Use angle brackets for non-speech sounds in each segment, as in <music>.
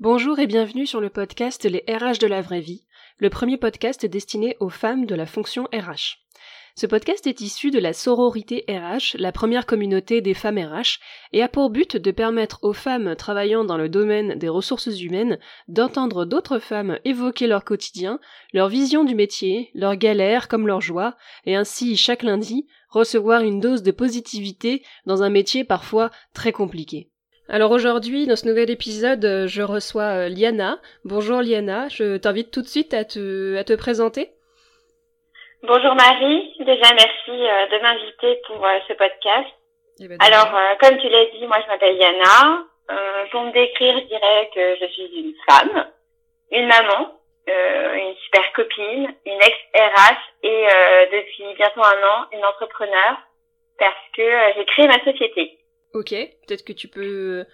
Bonjour et bienvenue sur le podcast Les RH de la vraie vie, le premier podcast destiné aux femmes de la fonction RH. Ce podcast est issu de la sororité RH, la première communauté des femmes RH, et a pour but de permettre aux femmes travaillant dans le domaine des ressources humaines d'entendre d'autres femmes évoquer leur quotidien, leur vision du métier, leurs galères comme leurs joies, et ainsi chaque lundi recevoir une dose de positivité dans un métier parfois très compliqué. Alors aujourd'hui, dans ce nouvel épisode, euh, je reçois euh, Liana. Bonjour Liana, je t'invite tout de suite à te, à te présenter. Bonjour Marie, déjà merci euh, de m'inviter pour ce podcast. Eh ben, Alors, comme tu l'as dit, moi je m'appelle Liana. pour me décrire, je dirais que je suis une femme, une maman, une super copine, une ex-RH et depuis bientôt un an, une entrepreneur parce que j'ai créé ma société. Ok, peut-être que tu peux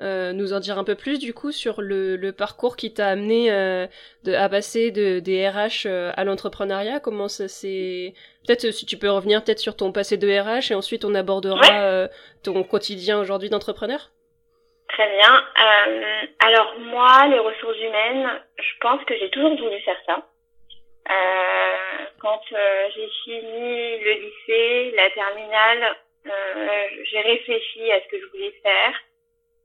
euh, nous en dire un peu plus du coup sur le, le parcours qui t'a amené euh, de, à passer de, des RH euh, à l'entrepreneuriat? Comment ça s'est... Peut-être si tu peux revenir peut-être sur ton passé de RH et ensuite on abordera euh, ton quotidien aujourd'hui d'entrepreneur. Très bien. Euh, alors moi, les ressources humaines, je pense que j'ai toujours voulu faire ça. quand j'ai fini le lycée, la terminale, euh, j'ai réfléchi à ce que je voulais faire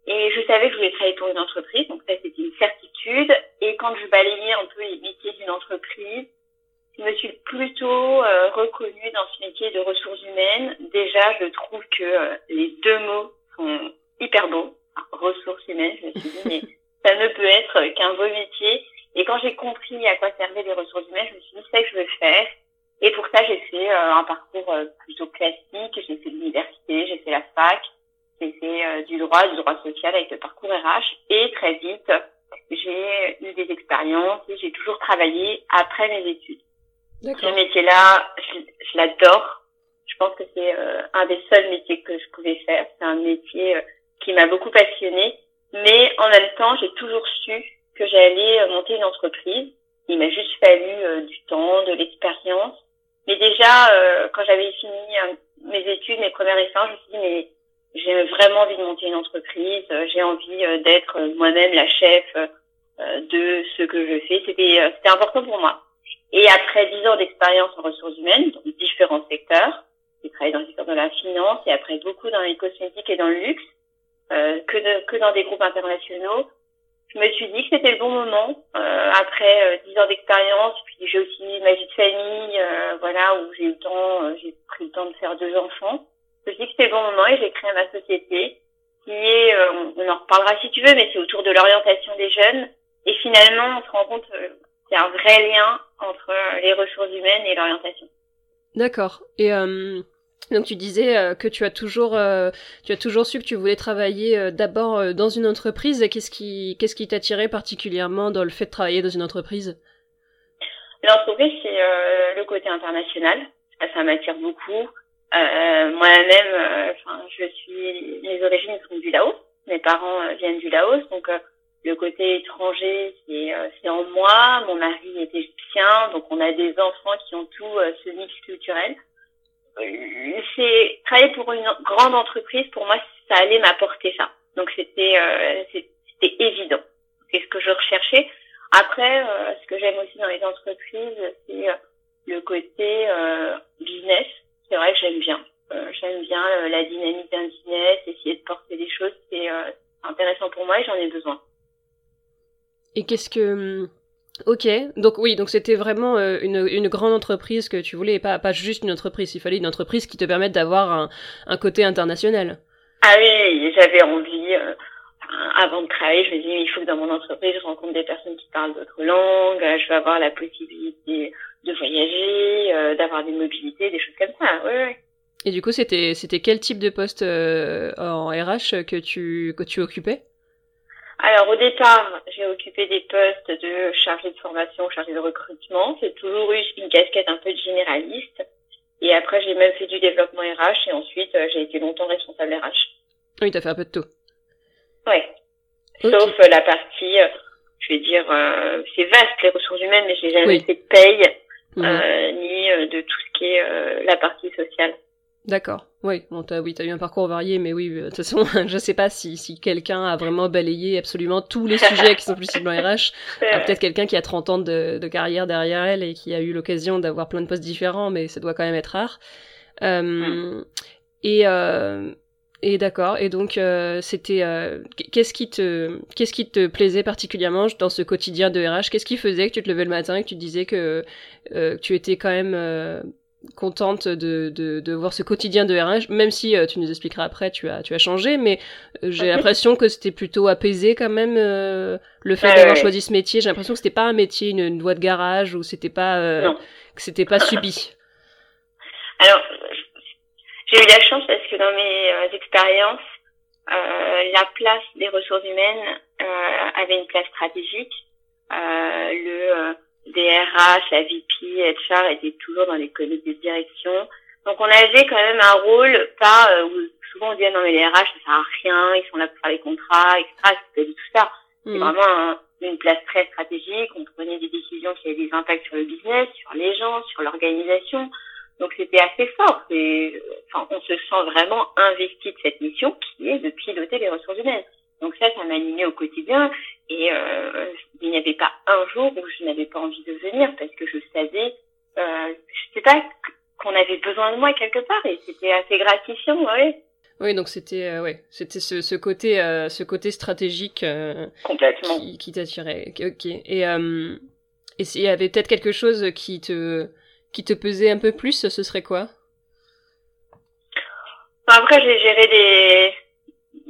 et je savais que je voulais travailler pour une entreprise, donc ça c'était une certitude. Et quand je balayais un peu les métiers d'une entreprise, je me suis plutôt euh, reconnue dans ce métier de ressources humaines. Déjà, je trouve que euh, les deux mots sont hyper beaux. ressources humaines, je me suis dit, mais ça ne peut être qu'un beau métier. Et quand j'ai compris à quoi servaient les ressources humaines, je me suis dit, c'est ça que je veux faire. Et pour ça, j'ai fait euh, un parcours euh, plutôt classique. J'ai fait l'université, j'ai fait la fac, j'ai fait euh, du droit, du droit social avec le parcours RH. Et très vite, j'ai eu des expériences et j'ai toujours travaillé après mes études. Ce métier-là, je, l'adore. Je pense que c'est un des seuls métiers que je pouvais faire. C'est un métier qui m'a beaucoup passionnée. Mais en même temps, j'ai toujours su que j'allais monter une entreprise. Il m'a juste fallu du temps, de l'expérience mais déjà, euh, quand j'avais fini euh, mes études, mes premières expériences, je me suis dit, mais j'ai vraiment envie de monter une entreprise, euh, j'ai envie d'être moi-même la chef de ce que je fais. C'était important pour moi. Et après dix ans d'expérience en ressources humaines, dans différents secteurs, j'ai travaillé dans le secteur de la finance et après beaucoup dans les cosmétiques et dans le luxe, que, de, que dans des groupes internationaux je me suis dit que c'était le bon moment euh, après euh, dix ans d'expérience puis j'ai aussi ma vie de famille euh, voilà où j'ai eu le temps euh, j'ai pris le temps de faire deux enfants. Je me suis dit que c'était le bon moment et j'ai créé ma société qui est on en reparlera si tu veux mais c'est autour de l'orientation des jeunes. Et finalement on se rend compte qu'il y a un vrai lien entre les ressources humaines et l'orientation. D'accord. Et donc tu disais euh, que tu as toujours euh, tu as toujours su que tu voulais travailler euh, d'abord dans une entreprise. Qu'est-ce qui qu'est-ce qui t'attirait particulièrement dans le fait de travailler dans une entreprise? L'entreprise c'est le côté international. Ça, m'attire beaucoup. Moi-même, je suis mes origines sont du Laos. Mes parents viennent du Laos, donc le côté étranger c'est en moi. Mon mari est égyptien, donc on a des enfants qui ont tout ce mix culturel c'est travailler pour une grande entreprise. Pour moi ça allait m'apporter ça. Donc c'était euh, c'était évident. C'est ce que je recherchais. Après euh, ce que j'aime aussi dans les entreprises c'est euh, le côté business. C'est vrai que j'aime bien. J'aime bien la dynamique d'un business essayer de porter des choses. C'est intéressant pour moi et j'en ai besoin. Et qu'est-ce que hum, Ok, donc oui, donc c'était vraiment euh, une, une, grande entreprise que tu voulais, pas, pas juste une entreprise, il fallait une entreprise qui te permette d'avoir un, un, côté international. Ah oui, j'avais envie, euh, avant de travailler, je me disais, il faut que dans mon entreprise, je rencontre des personnes qui parlent d'autres langues, euh, je veux avoir la possibilité de voyager, d'avoir des mobilités, des choses comme ça, oui. Et du coup, c'était c'était quel type de poste en RH que tu, que tu occupais? Alors au départ, j'ai occupé des postes de chargé de formation, chargé de recrutement. C'est toujours eu une casquette un peu de généraliste. Et après, j'ai même fait du développement RH et ensuite, euh, j'ai été longtemps responsable RH. Oui, t'as fait un peu de tout. Ouais. Sauf euh, la partie, euh, je vais dire, c'est vaste les ressources humaines, mais j'ai jamais fait de paye mhm. ni de tout ce qui est la partie sociale. D'accord. Oui, bon, t'as, oui, as eu un parcours varié, mais oui, de toute façon, <laughs> je sais pas si, si quelqu'un a vraiment balayé absolument tous les sujets qui sont possibles en RH. Peut-être quelqu'un qui a 30 ans de, de, carrière derrière elle et qui a eu l'occasion d'avoir plein de postes différents, mais ça doit quand même être rare. Euh, mm. Et, euh, et d'accord. Et donc, euh, c'était euh, qu'est-ce qui te qu'est-ce qui te plaisait particulièrement dans ce quotidien de RH Qu'est-ce qui faisait que tu te levais le matin et que tu te disais que, que tu étais quand même contente de, de, de, voir ce quotidien de RH, même si euh, tu nous expliqueras après, tu as, tu as changé, mais euh, j'ai <laughs> l'impression que c'était plutôt apaisé quand même euh, le fait d'avoir choisi ce métier. J'ai l'impression que c'était pas un métier, une, une voie de garage, ou c'était pas que c'était pas subi. <laughs> Alors, j'ai eu la chance parce que dans mes expériences, la place des ressources humaines avait une place stratégique. le DRH, la VP, HR étaient toujours dans les comités de direction. Donc on avait quand même un rôle, pas euh, où souvent on dit non mais les RH ça sert à rien, ils sont là pour faire les contrats, etc. Du tout ça. C'est mm. vraiment une place très stratégique. On prenait des décisions qui avaient des impacts sur le business, sur les gens, sur l'organisation. Donc c'était assez fort. Et, enfin, on se sent vraiment investi de cette mission qui est de piloter les ressources humaines. Donc ça, ça m'animait au quotidien. Et euh, il n'y avait pas un jour où je n'avais pas envie de venir parce que je savais, euh, je sais pas, qu'on avait besoin de moi quelque part et c'était assez gratifiant, oui. Oui, donc c'était euh, ouais, c'était ce, ce côté euh, ce côté stratégique complètement qui, qui t'attirait. Ok. Et et s'il y avait peut-être quelque chose qui te qui te pesait un peu plus, ce serait quoi? Après, j'ai géré des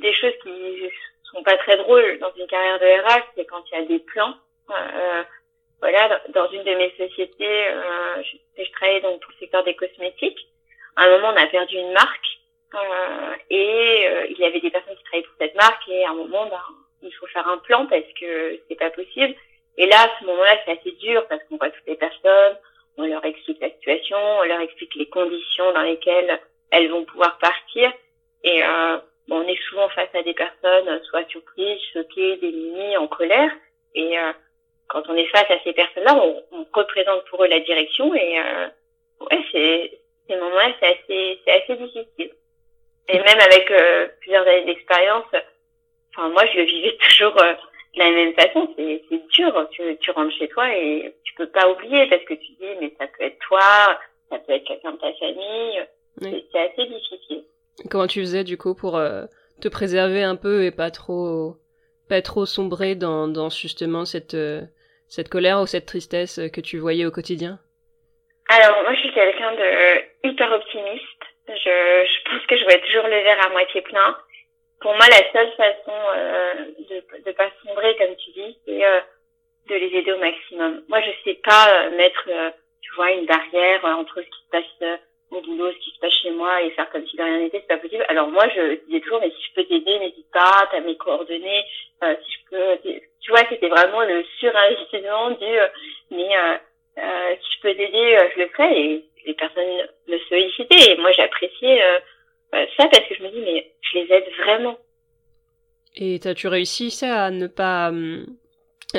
des choses qui sont pas très drôles dans une carrière de RH, c'est quand il y a des plans. Euh, voilà, dans une de mes sociétés, euh, je, travaillais donc pour le secteur des cosmétiques. À un moment, on a perdu une marque euh, et euh, il y avait des personnes qui travaillaient pour cette marque et à un moment, ben, il faut faire un plan parce que c'est pas possible. Et là, à ce moment-là, c'est assez dur parce qu'on voit toutes les personnes, on leur explique la situation, on leur explique les conditions dans lesquelles elles vont pouvoir partir. Et euh, on est souvent face à des personnes euh, soit surprises, choquées, démunies, en colère. Et euh, quand on est face à ces personnes-là, on, on, représente pour eux la direction. Et euh, ouais, c'est ces moments-là, c'est assez, c'est assez difficile. Et même avec euh, plusieurs années d'expérience, enfin moi, je le vivais <laughs> toujours euh, de la même façon. C'est, c'est dur. Tu, tu rentres chez toi et tu peux pas oublier parce que tu dis, mais ça peut être toi, ça peut être quelqu'un de ta famille. C'est assez difficile. Comment tu faisais du coup pour euh, te préserver un peu et pas trop pas trop sombrer dans, justement cette euh, cette colère ou cette tristesse que tu voyais au quotidien? Alors moi je suis quelqu'un de hyper optimiste. Je, pense que je vois toujours le verre à moitié plein. Pour moi la seule façon euh, de de pas sombrer comme tu dis c'est euh, de les aider au maximum. Moi je sais pas mettre tu vois une barrière entre ce qui se passe au boulot, ce qui se passe chez moi et faire comme si de rien n'était, c'est pas possible. Alors moi, je disais toujours, mais si je peux t'aider, n'hésite pas, t'as mes coordonnées, si je peux, tu vois, c'était vraiment le surinvestissement du, euh, mais euh, euh, si je peux t'aider, je le ferai et les personnes me sollicitaient et moi j'appréciais ça parce que je me dis, mais je les aide vraiment. Et t'as-tu réussi ça à ne pas hum,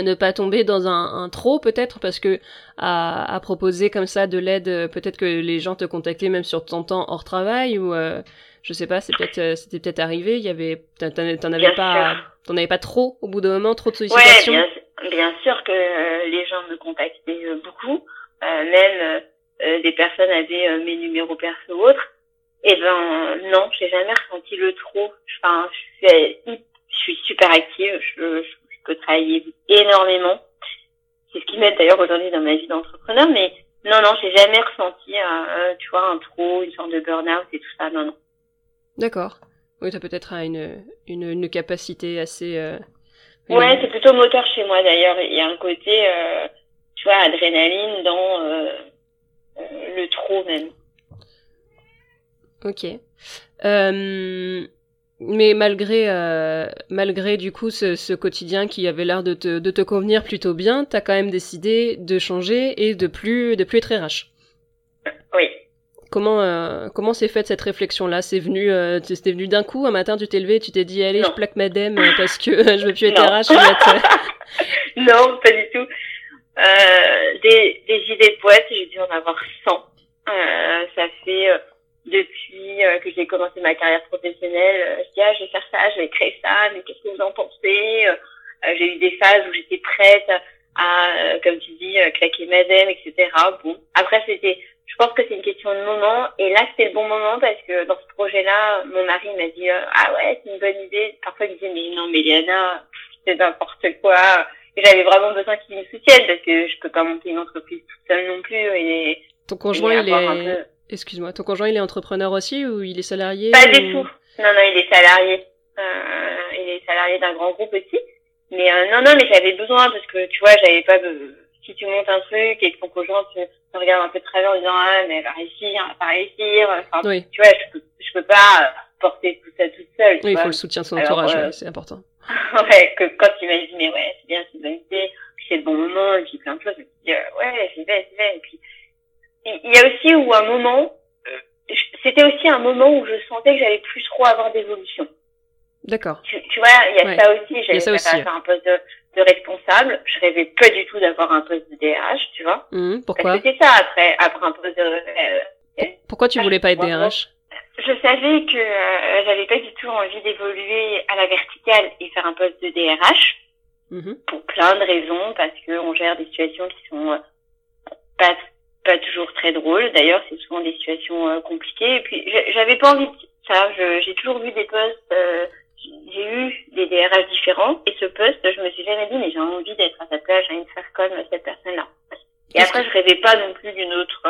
ne pas tomber dans un, un trop peut-être parce que à, à, proposer comme ça de l'aide euh, peut-être que les gens te contactaient même sur ton temps hors travail ou euh, je sais pas c'est peut-être euh, c'était peut-être arrivé il y avait t'en avais pas t'en avais pas trop au bout d'un moment trop de sollicitations. ouais, bien, bien sûr que euh, les gens me contactaient beaucoup même des personnes avaient mes numéros perso ou autres. Et eh ben non j'ai jamais ressenti le trop. Enfin je suis je suis super active je, je peux travailler énormément. C'est ce qui m'aide d'ailleurs aujourd'hui dans ma vie d'entrepreneur, mais non, non, j'ai jamais ressenti, un, tu vois, un trop, une sorte de burn-out et tout ça, non, non. D'accord. Oui, tu as peut-être une, une, une, capacité assez... Euh... Ouais, c'est plutôt moteur chez moi d'ailleurs. Il y a un côté, euh, tu vois, adrénaline dans euh, euh, le trop même. Ok. Euh, mais malgré, euh, malgré du coup ce, ce, quotidien qui avait l'air de te, de te convenir plutôt bien, t'as quand même décidé de changer et de plus, de plus être RH. Oui. Comment, euh, comment s'est faite cette réflexion-là? C'est venu, euh, c'était venu d'un coup. Un matin, tu t'es levé, tu t'es dit, allez, je plaque madame euh, parce que je veux plus être RH. <laughs> non, pas du tout. des, des idées de boîte, j'ai dû en avoir 100. ça fait depuis que j'ai commencé ma carrière professionnelle, je dis ah, je vais faire ça, je vais créer ça, mais qu'est-ce que vous en pensez? J'ai eu des phases où j'étais prête à, comme tu dis, claquer ma dème, etc. Bon, après c'était je pense que c'est une question de moment. Et là, c'était le bon moment parce que dans ce projet-là, mon mari m'a dit euh, ah ouais, c'est une bonne idée. Parfois, il me disait mais non, mais Liana, c'est n'importe quoi. Et j'avais vraiment besoin qu'il me soutienne parce que je peux pas monter une entreprise toute seule non plus. Et, ton conjoint, il est. Excuse-moi, ton conjoint, il est entrepreneur aussi ou il est salarié Pas du tout. Non, non, il est salarié. Euh, il est salarié d'un grand groupe aussi. Mais euh, non, non, mais j'avais besoin parce que tu vois, j'avais pas. De... Si tu montes un truc et que ton conjoint, tu regarde un peu de travers en disant ah mais elle va réussir, elle va pas réussir. Enfin, tu vois, je peux, je peux pas euh, porter tout ça toute seule. Oui, il faut le soutien de son entourage, euh, c'est important. <laughs> ouais, que quand tu m'as dit mais ouais c'est bien, c'est une bonne idée, c'est le bon moment, et puis plein de choses, je me dis euh, ouais j'y vais, j'y vais. Et puis il y a aussi où un moment, c'était aussi un moment où je sentais que j'allais plus trop avoir d'évolution. D'accord. Tu, tu, vois, il y a ça aussi. J'avais faire un poste de, de, responsable. Je rêvais pas du tout d'avoir un poste de DRH, tu vois. Mmh, pourquoi Parce que c'est ça après, après un poste de. Euh, pourquoi tu voulais pas être DRH Je savais que euh, j'avais pas du tout envie d'évoluer à la verticale et faire un poste de DRH. Mmh. Pour plein de raisons, parce que on gère des situations qui sont euh, pas pas toujours très drôles. D'ailleurs, c'est souvent des situations euh, compliquées. Et puis, j'avais pas envie de ça. J'ai toujours vu des postes j'ai eu des DRH différents et ce poste, je me suis jamais dit mais j'ai envie d'être à sa place, j'ai envie de faire comme cette personne-là. Et après, je rêvais pas non plus d'une autre,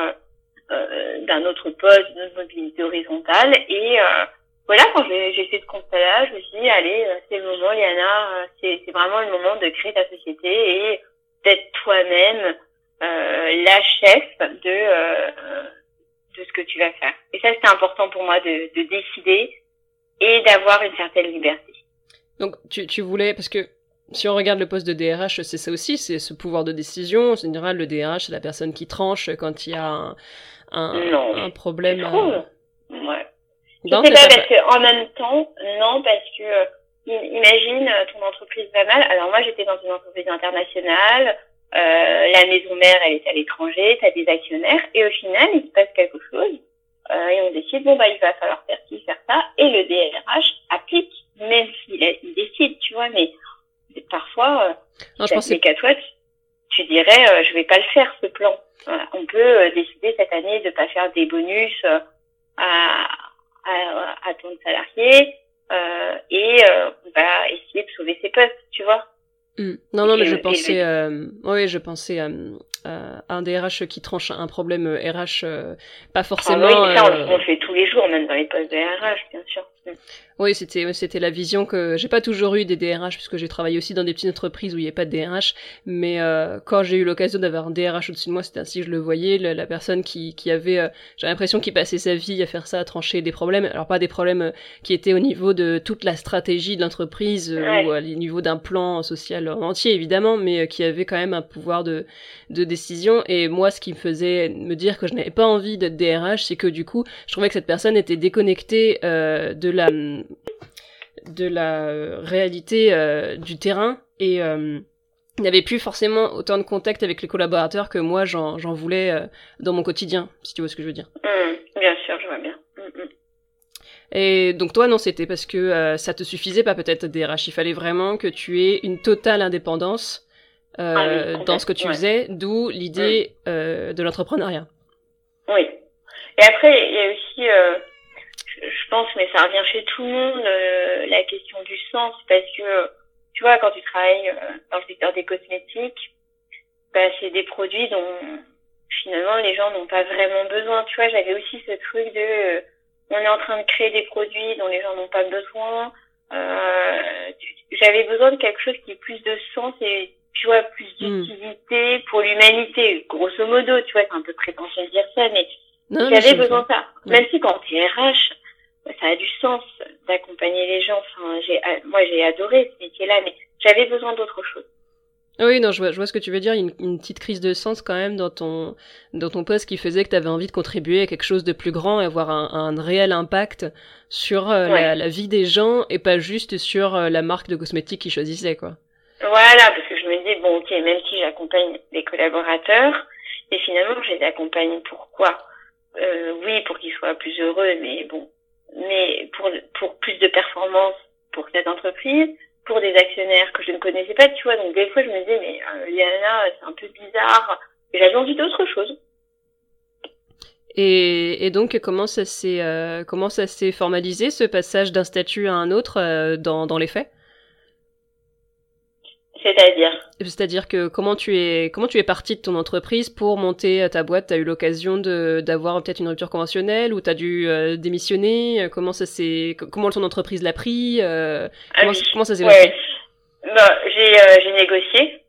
euh, d'un autre poste, d'une autre mobilité horizontale. Et euh, voilà, quand j'ai fait ce constat-là, je me suis dit allez, euh, c'est le moment, Liana, euh, c'est vraiment le moment de créer ta société et d'être toi-même euh, la chef de de ce que tu vas faire. Et ça, c'était important pour moi de, de décider et d'avoir une certaine liberté. Donc tu, tu voulais, parce que si on regarde le poste de DRH, c'est ça aussi, c'est ce pouvoir de décision. En général, le DRH, c'est la personne qui tranche quand il y a un, un, un problème. Je trouve. Ouais. Non, sais pas, parce que en même temps, non, parce que euh, imagine euh, ton entreprise va mal. Alors moi, j'étais dans une entreprise internationale. Euh, la maison mère, elle est à l'étranger. T'as des actionnaires, et au final, il se passe quelque chose euh, et on décide, bon, bah, il va falloir faire ci, faire ça, et le DRH applique, même s'il il décide, tu vois, mais parfois, euh, non, je pensais... qu'à toi, tu, dirais, euh, je vais pas le faire, ce plan. On peut euh, décider cette année de pas faire des bonus euh, à, à, à ton salarié, et on va essayer de sauver ses postes, tu vois. Hmm. Non, non, mais je pensais, oui, je pensais euh, un DRH qui tranche un problème RH, euh, pas forcément. Ah oui, ça, on, on, le fait tous les jours, même dans les postes de RH, bien sûr. Oui, c'était c'était la vision que j'ai pas toujours eu des DRH puisque j'ai travaillé aussi dans des petites entreprises où il n'y a pas de DRH, mais euh, quand j'ai eu l'occasion d'avoir un DRH au-dessus de moi, c'était ainsi que je le voyais, la, personne qui qui avait, euh, j'ai l'impression qu'il passait sa vie à faire ça, à trancher des problèmes. Alors pas des problèmes euh, qui étaient au niveau de toute la stratégie de l'entreprise ou au niveau d'un plan social entier évidemment, mais qui avait quand même un pouvoir de de décision. Et moi, ce qui me faisait me dire que je n'avais pas envie d'être DRH, c'est que du coup, je trouvais que cette personne était déconnectée de la de la euh, réalité euh, du terrain et euh, il n'y avait plus forcément autant de contact avec les collaborateurs que moi j'en voulais dans mon quotidien, si tu vois ce que je veux dire. Mmh, bien sûr, je vois bien. Mmh, mmh. Et donc toi, non, c'était parce que ça te suffisait pas peut-être DRH, il fallait vraiment que tu aies une totale indépendance ah dans ce que tu faisais, d'où l'idée de l'entrepreneuriat. Oui. Et après, il y a aussi je pense, mais ça revient chez tout le monde, euh, la question du sens, parce que, tu vois, quand tu travailles euh, dans le secteur des cosmétiques, bah, c'est des produits dont finalement les gens n'ont pas vraiment besoin. Tu vois, j'avais aussi ce truc de, euh, on est en train de créer des produits dont les gens n'ont pas besoin. j'avais besoin de quelque chose qui ait plus de sens et tu vois plus hmm. d'utilité pour l'humanité grosso modo tu vois c'est un peu prétentieux de dire ça mais j'avais besoin de ça même si quand tu es RH ça a du sens d'accompagner les gens. Enfin, j'ai, moi, j'ai adoré ce métier-là, mais j'avais besoin d'autre chose. Oui, non, je vois, je vois ce que tu veux dire. Une, une petite crise de sens quand même dans ton, dans ton poste qui faisait que tu avais envie de contribuer à quelque chose de plus grand et avoir un, un réel impact sur euh, la, la, vie des gens et pas juste sur euh, la marque de cosmétiques qu'ils choisissaient, quoi. Voilà, parce que je me dis, bon, ok, même si j'accompagne les collaborateurs, et finalement, je les accompagne pourquoi? Euh, oui, pour qu'il soit plus heureux, mais bon, mais pour plus de performance pour cette entreprise, pour des actionnaires que je ne connaissais pas, tu vois. Donc des fois, je me disais, mais euh, Liana, c'est un peu bizarre. J'avais envie d'autre chose. Et, donc comment ça s'est euh, comment ça s'est formalisé ce passage d'un statut à un autre euh, dans les faits? C'est-à-dire C'est-à-dire que comment tu es comment tu es parti de ton entreprise pour monter ta boîte? Tu as eu l'occasion de d'avoir peut-être une rupture conventionnelle ou tu as dû euh, démissionner? Comment ça s'est comment ton entreprise l'a pris euh, ah comment, comment, ça s'est passé? Bah, j'ai euh, j'ai négocié.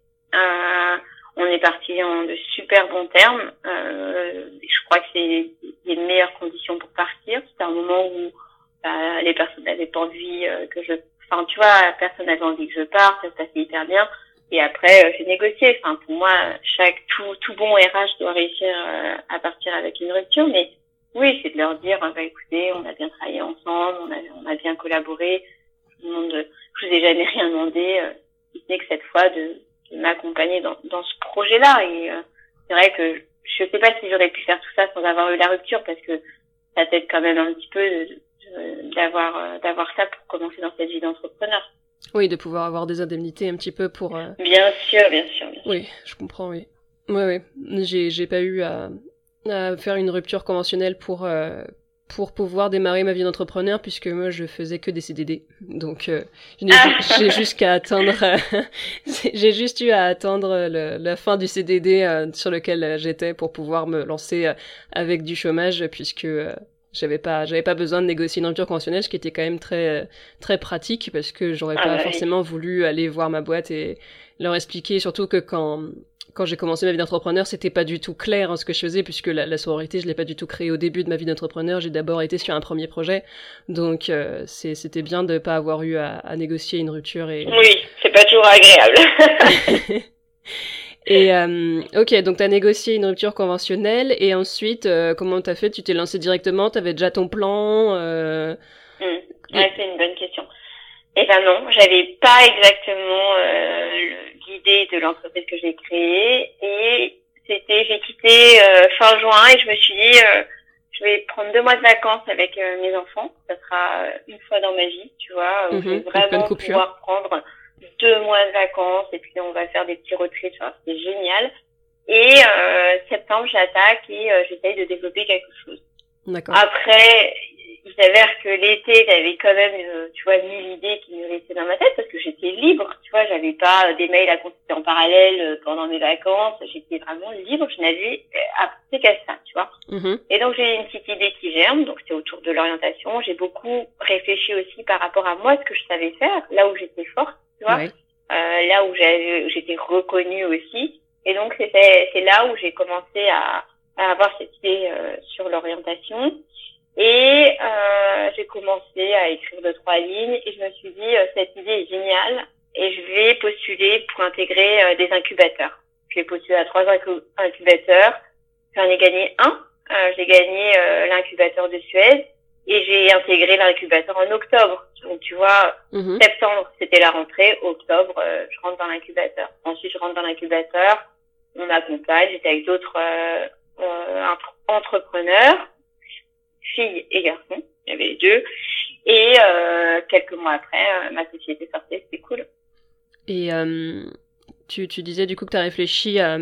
on est parti en de super bons termes. je crois que c'est les meilleures conditions pour partir. C'était un moment où bah, les personnes n'avaient pas envie que je Enfin, tu vois, personne n'avait envie que je parte, ça se passait hyper bien. Et après, euh, j'ai négocié. Enfin, pour moi, chaque tout, tout bon RH doit réussir euh, à partir avec une rupture. Mais oui, c'est de leur dire, bah, écoutez, on a bien travaillé ensemble, on a, on a bien collaboré. Je, demande, je vous ai jamais <laughs> rien demandé, euh, si ce n'est que cette fois de, de m'accompagner dans, dans ce projet-là. Et c'est vrai que je sais pas si j'aurais pu faire tout ça sans avoir eu la rupture, parce que ça t'aide quand même un petit peu de, d'avoir euh, d'avoir ça pour commencer dans cette vie d'entrepreneur. Oui, de pouvoir avoir des indemnités un petit peu pour. Euh, bien sûr, bien sûr, bien sûr. Oui, je comprends, oui. Oui, oui. J'ai j'ai pas eu à, à, faire une rupture conventionnelle pour euh, pour pouvoir démarrer ma vie d'entrepreneur puisque moi je faisais que des CDD donc euh, <laughs> j'ai juste qu'à attendre <laughs> j'ai juste eu à attendre le, la fin du CDD sur lequel j'étais pour pouvoir me lancer avec du chômage puisque j'avais pas, j'avais pas besoin de négocier une rupture conventionnelle, ce qui était quand même très, très pratique parce que j'aurais ah pas forcément voulu aller voir ma boîte et leur expliquer, surtout que quand, quand j'ai commencé ma vie d'entrepreneur, c'était pas du tout clair hein, ce que je faisais puisque la, la sororité, je l'ai pas du tout créée au début de ma vie d'entrepreneur. J'ai d'abord été sur un premier projet, donc euh, c'était bien de pas avoir eu à, à négocier une rupture et. Oui, c'est pas toujours agréable. <laughs> <laughs> Et euh, ok, donc tu as négocié une rupture conventionnelle et ensuite, euh, comment t'as fait? Tu t'es lancé directement Tu avais déjà ton plan euh... Mmh. Ouais, c'est une bonne question. Eh ben non, j'avais pas exactement euh, l'idée de l'entreprise que j'ai créée et c'était j'ai quitté euh, fin juin et je me suis dit euh, je vais prendre deux mois de vacances avec mes enfants. Ça sera une fois dans ma vie, tu vois. Où je vais mmh. vraiment pouvoir prendre deux mois de vacances et puis on va faire des petits retraits, c'est génial. Et euh, septembre, j'attaque et euh, j'essaye de développer quelque chose. Après, il s'avère que l'été, j'avais quand même, euh, tu vois, mille idées qui me restaient dans ma tête parce que j'étais libre, tu vois, j'avais pas des mails à consulter en parallèle euh, pendant mes vacances, j'étais vraiment libre, je n'avais à penser qu'à ça, tu vois. Mm-hmm. Et donc j'ai une petite idée qui germe, donc c'est autour de l'orientation. J'ai beaucoup réfléchi aussi par rapport à moi, ce que je savais faire, là où j'étais forte tu vois, euh, là où j'étais reconnue aussi. Et donc c'est là où j'ai commencé à, à, avoir cette idée euh, sur l'orientation. Et euh, j'ai commencé à écrire deux trois lignes et je me suis dit euh, cette idée est géniale et je vais postuler pour intégrer euh, des incubateurs. J'ai postulé à trois incubateurs. J'en ai gagné un. j'ai gagné l'incubateur de Suez et j'ai intégré l'incubateur en octobre. Donc tu vois, mhm. septembre c'était la rentrée, octobre euh, je rentre dans l'incubateur. Ensuite je rentre dans l'incubateur, on m'accompagne, j'étais avec d'autres euh, euh, entrepreneurs, filles et garçons, il y avait les deux. Et quelques mois après, ma société sortait, c'était cool. Et tu, tu, disais du coup que tu as réfléchi à,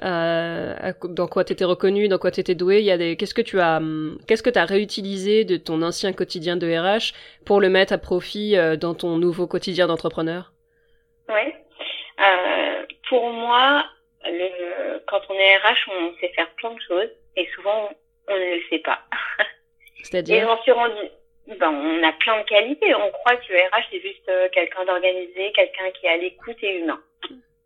à, dans quoi tu étais reconnu, dans quoi tu étais doué. Il y a des qu'est-ce que tu as qu'est-ce que tu as réutilisé de ton ancien quotidien de RH pour le mettre à profit euh, dans ton nouveau quotidien d'entrepreneur? Oui. Euh, pour moi, le, quand on est RH, on sait faire plein de choses et souvent on ne le sait pas. <laughs> C'est-à-dire? Et j'en suis rendu ben, on a plein de qualités. On croit que le RH, c'est juste euh, quelqu'un d'organisé, quelqu'un qui est à l'écoute et humain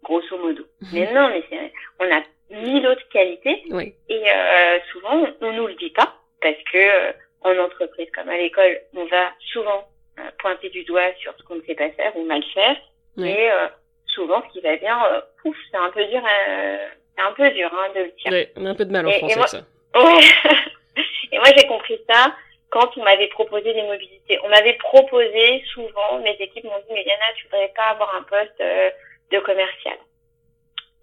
grosso modo. Mhm. Mais non, mais on a mille autres qualités. Oui. Et euh, souvent, on nous le dit pas parce que euh, en entreprise comme à l'école, on va souvent euh, pointer du doigt sur ce qu'on ne sait pas faire ou mal faire. Et euh, souvent, ce qui va bien, ouf, c'est un peu dur, c'est un peu dur hein, de le dire. Oui, on a un peu de mal en français, ça. <laughs> Ouais. et moi, j'ai compris ça quand on m'avait proposé des mobilités. On m'avait proposé souvent, mes équipes m'ont dit, mais Yana, tu voudrais pas avoir un poste de commercial.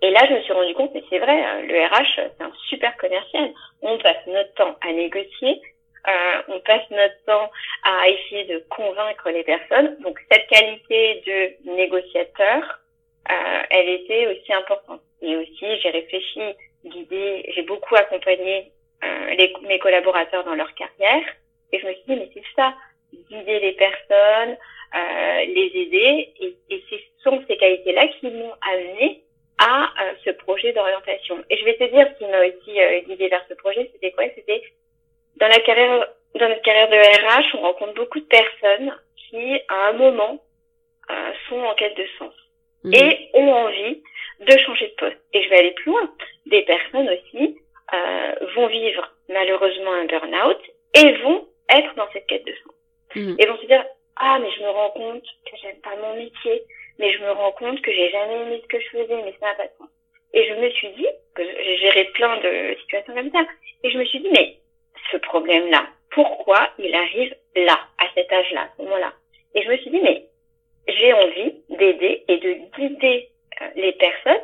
Et là, je me suis rendu compte, mais c'est vrai, euh, le RH, c'est un super commercial. On passe notre temps à négocier, euh, on passe notre temps à essayer de convaincre les personnes. Donc cette qualité de négociateur, euh, elle était aussi importante. Et aussi, j'ai réfléchi, guidé, j'ai beaucoup accompagné euh, mes collaborateurs dans leur carrière. Et je me suis dit, mais c'est ça, guider les personnes, les aider. Et, et ce sont ces qualités-là qui m'ont amené à euh, ce projet d'orientation. Et je vais te dire ce qui m'a aussi euh, guidé vers ce projet, c'était quoi? C'était dans la carrière, dans notre carrière de RH, on rencontre beaucoup de personnes qui, à un moment, euh, sont en quête de sens Mhm. et ont envie de changer de poste. Et je vais aller plus loin. Des personnes aussi euh, vont vivre malheureusement un burn-out et vont être dans cette quête de sens. Mhm. Et vont se dire ah mais je me rends compte que j'aime pas mon métier, mais je me rends compte que j'ai jamais aimé ce que je faisais, mais ça n'a pas de sens. Et je me suis dit que j'ai géré plein de situations comme ça. Et je me suis dit mais ce problème-là, pourquoi il arrive là, à cet âge-là, à ce moment-là? Et je me suis dit mais j'ai envie d'aider et de guider euh, les personnes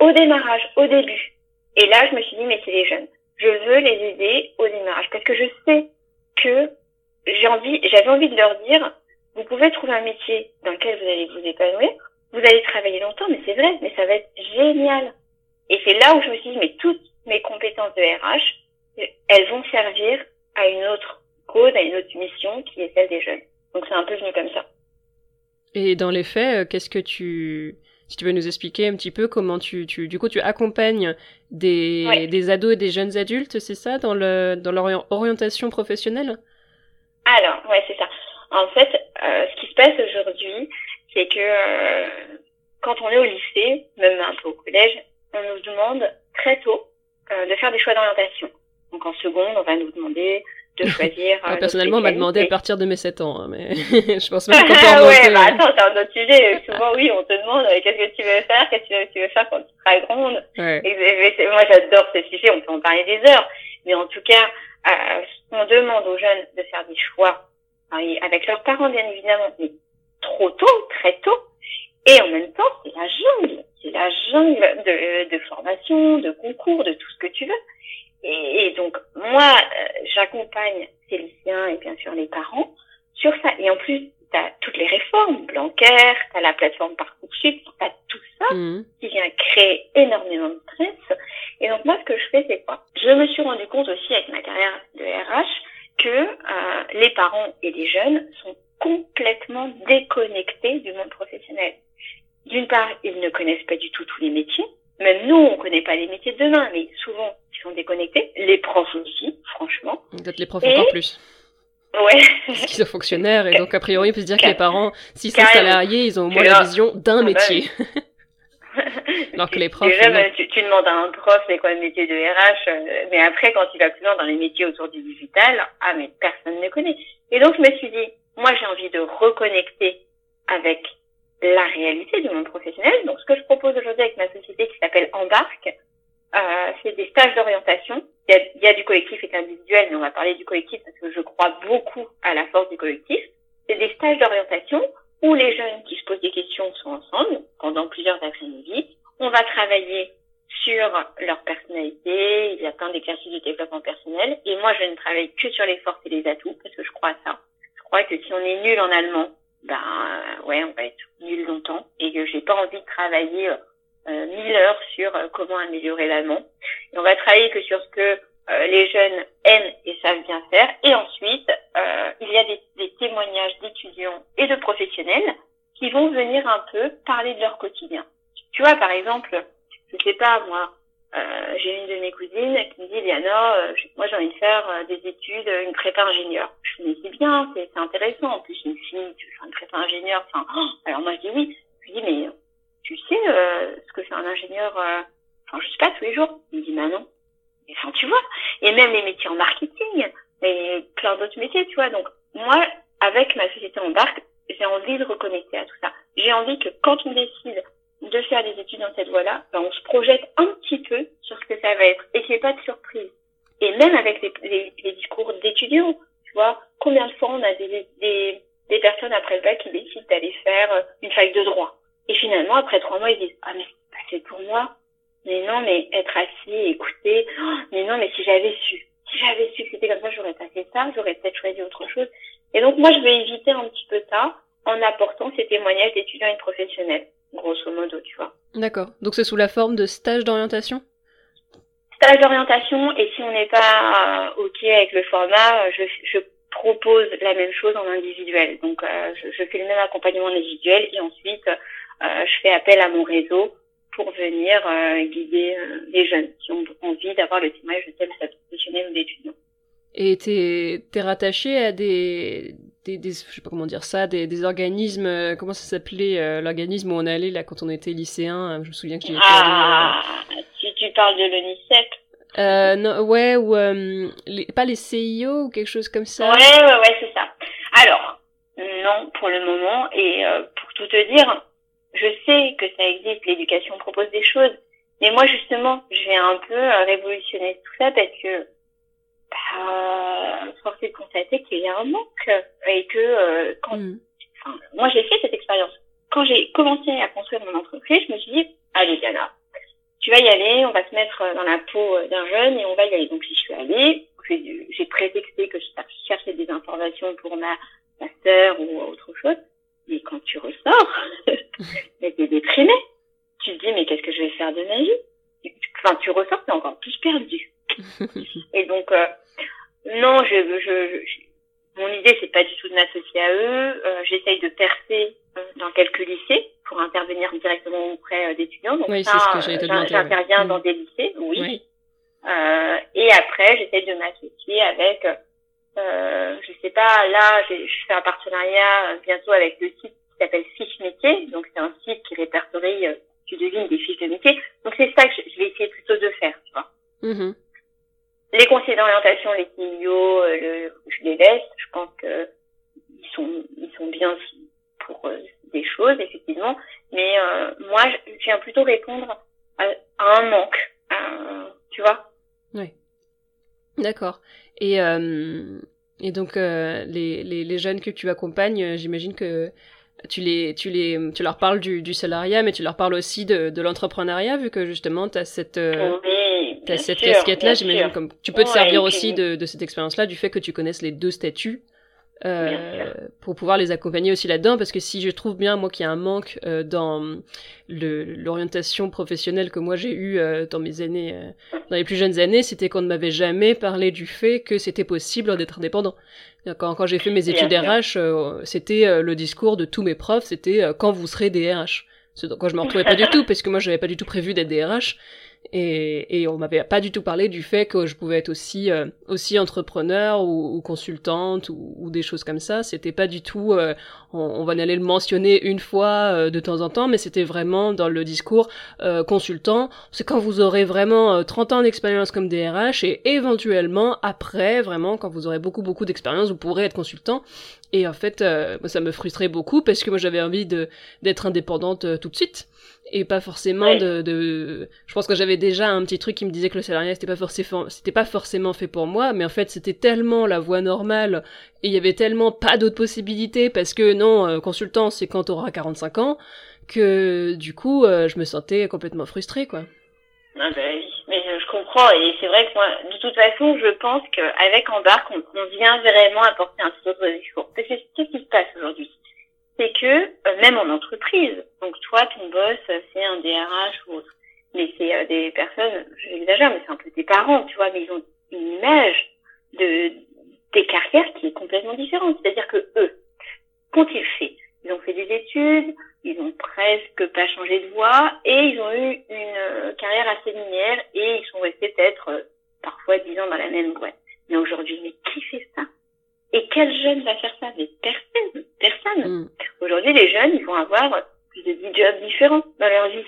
au démarrage, au début. Et là, je me suis dit, mais c'est les jeunes. Je veux les aider au démarrage parce que je sais que j'ai envie, j'avais envie de leur dire, vous pouvez trouver un métier dans lequel vous allez vous épanouir, vous allez travailler longtemps, mais c'est vrai, mais ça va être génial. Et c'est là où je me suis dit, mais toutes mes compétences de RH, elles vont servir à une autre cause, à une autre mission qui est celle des jeunes. Donc c'est un peu venu comme ça. Et dans les faits, euh, qu'est-ce que tu... Si tu veux nous expliquer un petit peu comment tu... tu du coup, tu accompagnes des, Ouais. des ados et des jeunes adultes, c'est ça, dans, le, dans leur ori- orientation professionnelle? Alors, ouais, c'est ça. En fait, ce qui se passe aujourd'hui, c'est que euh, quand on est au lycée, même un peu au collège, on nous demande très tôt euh, de faire des choix d'orientation. Donc en seconde, on va nous demander de <laughs> choisir. euh, notre Personnellement, on m'a demandé à partir de mes 7 ans, hein, mais <laughs> je pense même qu'on peut <laughs> Ah ouais, remonter. bah attends, c'est un autre sujet. Souvent, oui, on te demande euh, qu'est-ce que tu veux faire, qu'est-ce que tu veux faire quand tu seras grande. Ouais. Et- et- et- moi, j'adore ce sujet, on peut en parler des heures. Mais en tout cas, euh, on demande aux jeunes de faire des choix avec leurs parents, bien évidemment, mais trop tôt, très tôt. Et en même temps, c'est la jungle. C'est la jungle de, de formation, de concours, de tout ce que tu veux. Et, et donc, moi, euh, j'accompagne ces lycéens et bien sûr les parents sur ça. Et en plus, tu as toutes les réformes, Blanquer, tu as la plateforme Parcoursup, tu as tout ça Mhm. qui vient créer énormément de stress. Et donc moi, ce que je fais, c'est quoi? Je me suis rendu compte aussi avec ma carrière de RH que euh, les parents et les jeunes sont complètement déconnectés du monde professionnel. D'une part, ils ne connaissent pas du tout tous les métiers. Même nous, on connaît pas les métiers de demain, mais souvent, ils sont déconnectés. Les profs aussi, franchement. Peut-être les profs Et- encore plus. Ouais. Parce qu'ils sont fonctionnaires, et donc a priori, on peut se dire que les parents, s'ils sont salariés, ils ont au moins la vision d'un Ah bah métier. oui. <laughs> <laughs> Alors que les profs, bah, tu, tu demandes à un prof c'est quoi le métier de RH, euh, mais après, quand tu vas plus loin dans les métiers autour du digital, ah, mais personne ne connaît. Et donc, je me suis dit, moi, j'ai envie de reconnecter avec la réalité du monde professionnel. Donc, ce que je propose aujourd'hui avec ma société qui s'appelle Embarque, euh, c'est des stages d'orientation. Il y, a, il y a du collectif et de l'individuel, mais on va parler du collectif parce que je crois beaucoup à la force du collectif. C'est des stages d'orientation où les jeunes qui se posent des questions sont ensemble pendant plusieurs après-midi. On va travailler sur leur personnalité, il y a plein d'exercices de développement personnel. Et moi, je ne travaille que sur les forces et les atouts parce que je crois à ça. Je crois que si on est nul en allemand, ben ouais, on va être nul longtemps et que j'ai pas envie de travailler euh, mille heures sur euh, comment améliorer l'allemand. Et on va travailler que sur ce que euh, les jeunes aiment et savent bien faire. Et ensuite, euh, il y a des, des témoignages d'étudiants et de professionnels qui vont venir un peu parler de leur quotidien. Tu vois, par exemple, je sais pas, moi, euh, j'ai une de mes cousines qui me dit, Liana, euh, moi j'ai envie de faire euh, des études, une prépa ingénieur. Je me dis, c'est bien, c'est intéressant. En plus, une fille, tu faire une prépa ingénieur. Enfin, oh alors moi je dis oui. Je lui dis, mais tu sais euh, ce que fait un ingénieur, enfin, je sais pas, tous les jours. Il me dit, bah non. Enfin, tu vois. Et même les métiers en marketing, et plein d'autres métiers, tu vois. Donc, moi, avec ma société Embarque, j'ai envie de reconnecter à tout ça. J'ai envie que quand on décide de faire des études dans cette voie-là, ben, on se projette un petit peu sur ce que ça va être et qu'il n'y ait pas de surprise. Et même avec les, discours d'étudiants, tu vois, combien de fois on a des, des, des personnes après le bac qui décident d'aller faire une fac de droit. Et finalement, après trois mois, ils disent, ah mais c'est pour moi. Mais non, mais être assis, écouter, oh, mais non, mais si j'avais su, si j'avais su que c'était comme ça, j'aurais pas fait ça, j'aurais peut-être choisi autre chose. Et donc moi, je vais éviter un petit peu ça en apportant ces témoignages d'étudiants et de professionnels, grosso modo, tu vois. D'accord. Donc c'est sous la forme de stage d'orientation? Stage d'orientation, et si on n'est pas euh, OK avec le format, euh, je, je propose la même chose en individuel. Donc euh, je, je, fais le même accompagnement individuel et ensuite je fais appel à mon réseau pour venir guider les jeunes qui ont envie d'avoir le témoignage de tel professionnel ou d'étudiant. Et t'es es rattaché à des, des, des, je sais pas comment dire ça, des, des organismes, euh, comment ça s'appelait euh, l'organisme où on allait là quand on était lycéen, je me souviens que étais Ah, tu, tu parles de l'ONICEP euh, non, ouais, ou euh, les, pas les CIO ou quelque chose comme ça. Ouais, ouais, ouais, c'est ça. Alors, non, pour le moment, et euh, pour tout te dire, je sais que ça existe, l'éducation propose des choses, mais moi justement, je vais un peu révolutionner tout ça parce que bah, force est de constater qu'il y a un manque et que euh, quand, mm. enfin, moi j'ai fait cette expérience. Quand j'ai commencé à construire mon entreprise, je me suis dit, allez Diana, tu vas y aller, on va se mettre dans la peau d'un jeune et on va y aller. Donc j'y suis allée, j'ai prétexté que je cherchais des informations pour ma, ma sœur ou autre chose. Mais quand tu ressors, <laughs> mais t'es déprimé. Tu te dis, mais qu'est-ce que je vais faire de ma vie? Enfin, tu ressors, t'es encore plus perdu. <laughs> et donc, euh, non, je, je, je, mon idée, c'est pas du tout de m'associer à eux. Euh, J'essaye de percer euh, dans quelques lycées pour intervenir directement auprès euh, d'étudiants. Donc oui, ça, euh, j'interviens dans des lycées, oui. oui. et après, j'essaye de m'associer avec, je sais pas, là, je fais un partenariat bientôt avec le site qui s'appelle Fiche Métier. Donc c'est un site qui répertorie, tu devines, des fiches de métier. Donc c'est ça que je, vais essayer plutôt de faire, tu vois. Mm les conseillers d'orientation, les CIO, euh, le, je les laisse. Je pense que ils sont, ils sont bien pour euh, des choses, effectivement. Mais euh, moi, je viens plutôt répondre à, à un manque, tu vois. Oui. D'accord. Et, euh, et donc, les, les, les, jeunes que tu accompagnes, j'imagine que tu les tu les tu leur parles du, du salariat mais tu leur parles aussi de, de l'entrepreneuriat vu que justement tu as cette T'as cette casquette-là, j'imagine comme tu peux te servir aussi de, de cette expérience-là, du fait que tu connaisses les deux statuts. Euh, pour pouvoir les accompagner aussi là-dedans parce que si je trouve bien moi qu'il y a un manque euh, dans l'orientation professionnelle que moi j'ai eu euh, dans mes années dans les plus jeunes années c'était qu'on ne m'avait jamais parlé du fait que c'était possible d'être indépendant. Quand, quand j'ai fait mes études RH c'était le discours de tous mes profs c'était quand vous serez des RH quoi je m'en retrouvais pas du tout parce que moi j'avais pas du tout prévu d'être DRH et, et on m'avait pas du tout parlé du fait que je pouvais être aussi euh, aussi entrepreneur ou, ou consultante ou, ou, des choses comme ça. C'était pas du tout euh, on, on, va aller le mentionner une fois euh, de temps en temps mais c'était vraiment dans le discours consultant. C'est quand vous aurez vraiment 30 ans d'expérience comme DRH et éventuellement après vraiment quand vous aurez beaucoup beaucoup d'expérience vous pourrez être consultant. Et en fait ça me frustrait beaucoup parce que moi j'avais envie de d'être indépendante tout de suite et pas forcément de, de, je pense que j'avais déjà un petit truc qui me disait que le salariat c'était pas forcément c'était pas forcément fait pour moi mais en fait c'était tellement la voie normale et il y avait tellement pas d'autres possibilités parce que non euh, consultant c'est quand t'auras 45 ans que du coup euh, je me sentais complètement frustrée quoi. Ah ben oui, mais je comprends et c'est vrai que moi, de toute façon, je pense qu'avec Embarque, on, on vient vraiment apporter un autre discours. Parce que qu'est-ce qui se passe aujourd'hui? C'est que euh, même en entreprise, donc toi, ton boss, c'est un DRH ou autre, mais c'est euh, des personnes, j'exagère, mais c'est un peu tes parents, tu vois, mais ils ont une image de des carrières qui est complètement différente. C'est-à-dire que eux, qu'ont-ils fait Ils ont fait des études, ils ont presque pas changé de voie et ils ont eu une euh, carrière assez linéaire et ils sont restés peut-être parfois dix ans dans la même boîte. Mais aujourd'hui, mais qui fait ça? Et quel jeune va faire ça? Mais personne, personne. Mm. Les jeunes, ils vont avoir plus de 10 jobs différents dans leur vie.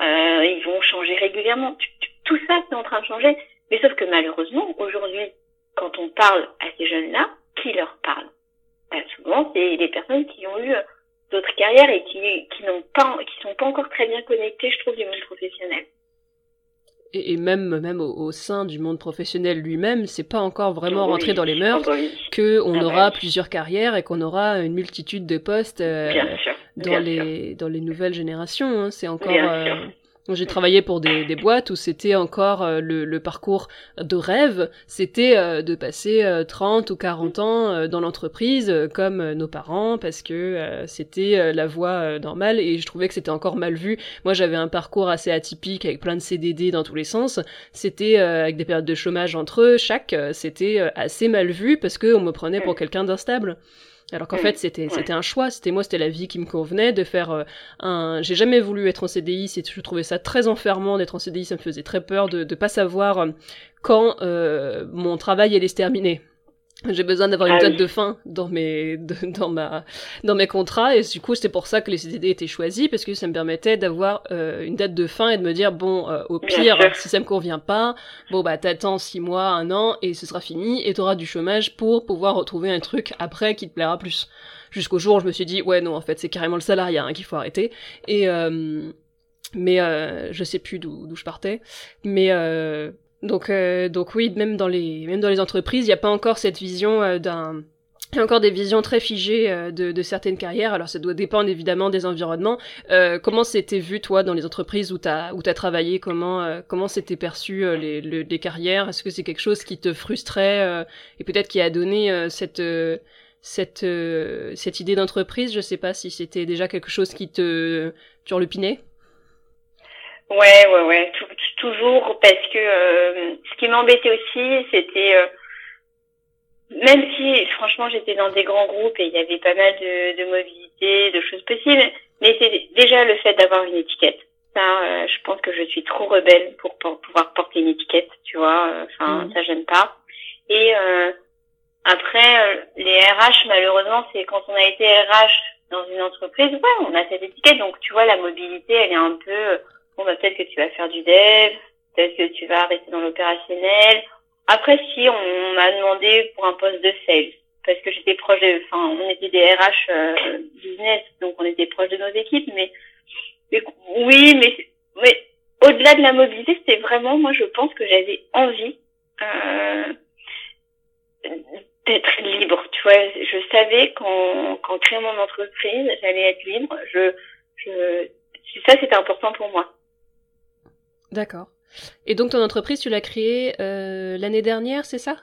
Euh, ils vont changer régulièrement. Tout ça, c'est en train de changer. Mais sauf que malheureusement, aujourd'hui, quand on parle à ces jeunes-là, qui leur parle? Ben, Souvent, c'est des personnes qui ont eu d'autres carrières et qui, qui n'ont pas, qui sont pas encore très bien connectées, je trouve, du monde professionnel et, même même au, sein du monde professionnel lui-même, c'est pas encore vraiment rentré dans les mœurs que on ah aura plusieurs carrières et qu'on aura une multitude de postes euh, dans les dans les nouvelles générations. Hein. C'est encore euh, J'ai travaillé pour des, des boîtes où c'était encore euh, le, le, parcours de rêve, c'était euh, de passer 30 ou 40 ans dans l'entreprise comme nos parents parce que c'était la voie normale et je trouvais que c'était encore mal vu. Moi j'avais un parcours assez atypique avec plein de CDD dans tous les sens, c'était avec des périodes de chômage entre eux, chaque, c'était assez mal vu parce qu'on me prenait pour quelqu'un d'instable. Alors qu'en fait, c'était c'était un choix. C'était moi, c'était la vie qui me convenait de faire euh, un. J'ai jamais voulu être en CDI. C'est je trouvais ça très enfermant d'être en CDI. Ça me faisait très peur de de pas savoir euh, quand euh, mon travail allait se terminer. J'ai besoin d'avoir une ah date de fin dans mes dans ma dans mes contrats et du coup c'est pour ça que les CDD étaient choisis parce que ça me permettait d'avoir euh, une date de fin et de me dire bon euh, au pire si ça me convient pas bon bah t'attends six mois un an et ce sera fini et t'auras du chômage pour pouvoir retrouver un truc après qui te plaira plus. Jusqu'au jour où je me suis dit ouais non en fait c'est carrément le salariat hein, qu'il faut arrêter et euh, mais je sais plus d'où je partais mais donc, euh, donc oui, même dans les, même dans les entreprises, il n'y a pas encore cette vision euh, d'un, il y a encore des visions très figées euh, de, de, certaines carrières. Alors ça doit dépendre évidemment des environnements. comment c'était vu toi dans les entreprises où tu as où as travaillé? Comment comment c'était perçu les, les, carrières? Est-ce que c'est quelque chose qui te frustrait et peut-être qui a donné cette cette cette idée d'entreprise? Je sais pas si c'était déjà quelque chose qui te turlupinait. Ouais, ouais, ouais, toujours parce que euh, ce qui m'embêtait aussi, c'était euh, même si franchement j'étais dans des grands groupes et il y avait pas mal de, de mobilité, de choses possibles, mais c'est déjà le fait d'avoir une étiquette. Ça, euh, je pense que je suis trop rebelle pour, pouvoir porter une étiquette, tu vois. Enfin, mmh. ça j'aime pas. Et après, les RH, malheureusement, c'est quand on a été RH dans une entreprise, ouais, on a cette étiquette. Donc, tu vois, la mobilité, elle est un peu bon bah peut-être que tu vas faire du dev, peut-être que tu vas rester dans l'opérationnel. Après si on m'a demandé pour un poste de sales parce que j'étais proche de enfin on était des RH euh, business donc on était proche de nos équipes mais, oui mais mais au-delà de la mobilité c'était vraiment moi je pense que j'avais envie euh, d'être libre. Tu vois je savais qu'en qu'en créant mon entreprise j'allais être libre. Je je ça c'était important pour moi D'accord. Et donc ton entreprise, tu l'as créée euh, l'année dernière, c'est ça?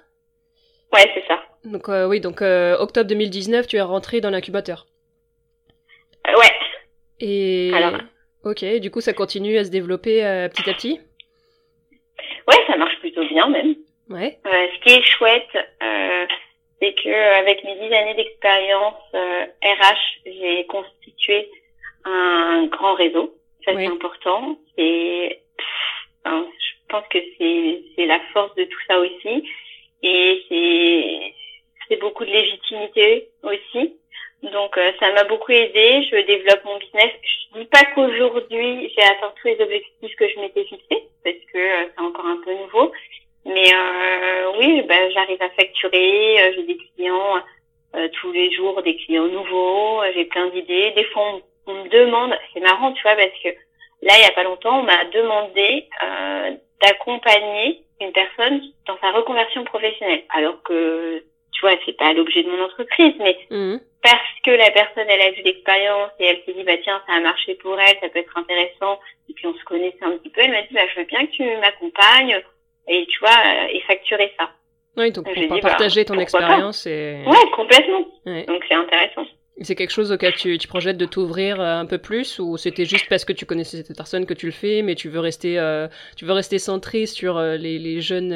Ouais, c'est ça. Donc euh, oui, donc euh, octobre 2019, tu es rentré dans l'incubateur. ouais. Et Alors. ok, du coup ça continue à se développer petit à petit? Ouais, ça marche plutôt bien même. Ouais. ce qui est chouette, c'est que avec mes dix années d'expérience RH, j'ai constitué un grand réseau. Ça c'est important. Et je pense que c'est la force de tout ça aussi et c'est beaucoup de légitimité aussi. Donc euh, ça m'a beaucoup aidé. Je développe mon business. Je dis pas qu'aujourd'hui j'ai atteint tous les objectifs que je m'étais fixés parce que euh, c'est encore un peu nouveau. Mais euh, oui, ben, j'arrive à facturer. Euh, j'ai des clients tous les jours, des clients nouveaux. J'ai plein d'idées. Des fois on me demande, c'est marrant, tu vois, parce que Là, il y a pas longtemps, on m'a demandé euh, d'accompagner une personne dans sa reconversion professionnelle. Alors que, tu vois, c'est pas l'objet de mon entreprise, mais mhm. parce que la personne, elle a vu l'expérience et elle s'est dit, bah tiens, ça a marché pour elle, ça peut être intéressant. Et puis on se connaissait un petit peu. Elle m'a dit, bah je veux bien que tu m'accompagnes et tu vois, et facturer ça. Oui, donc pour bah, partager ton expérience et... Ouais, complètement. Donc c'est intéressant. C'est quelque chose auquel tu, tu projettes de t'ouvrir euh, un peu plus ou c'était juste parce que tu connaissais cette personne que tu le fais, mais tu veux rester, euh, tu veux rester centré sur euh, les, les jeunes,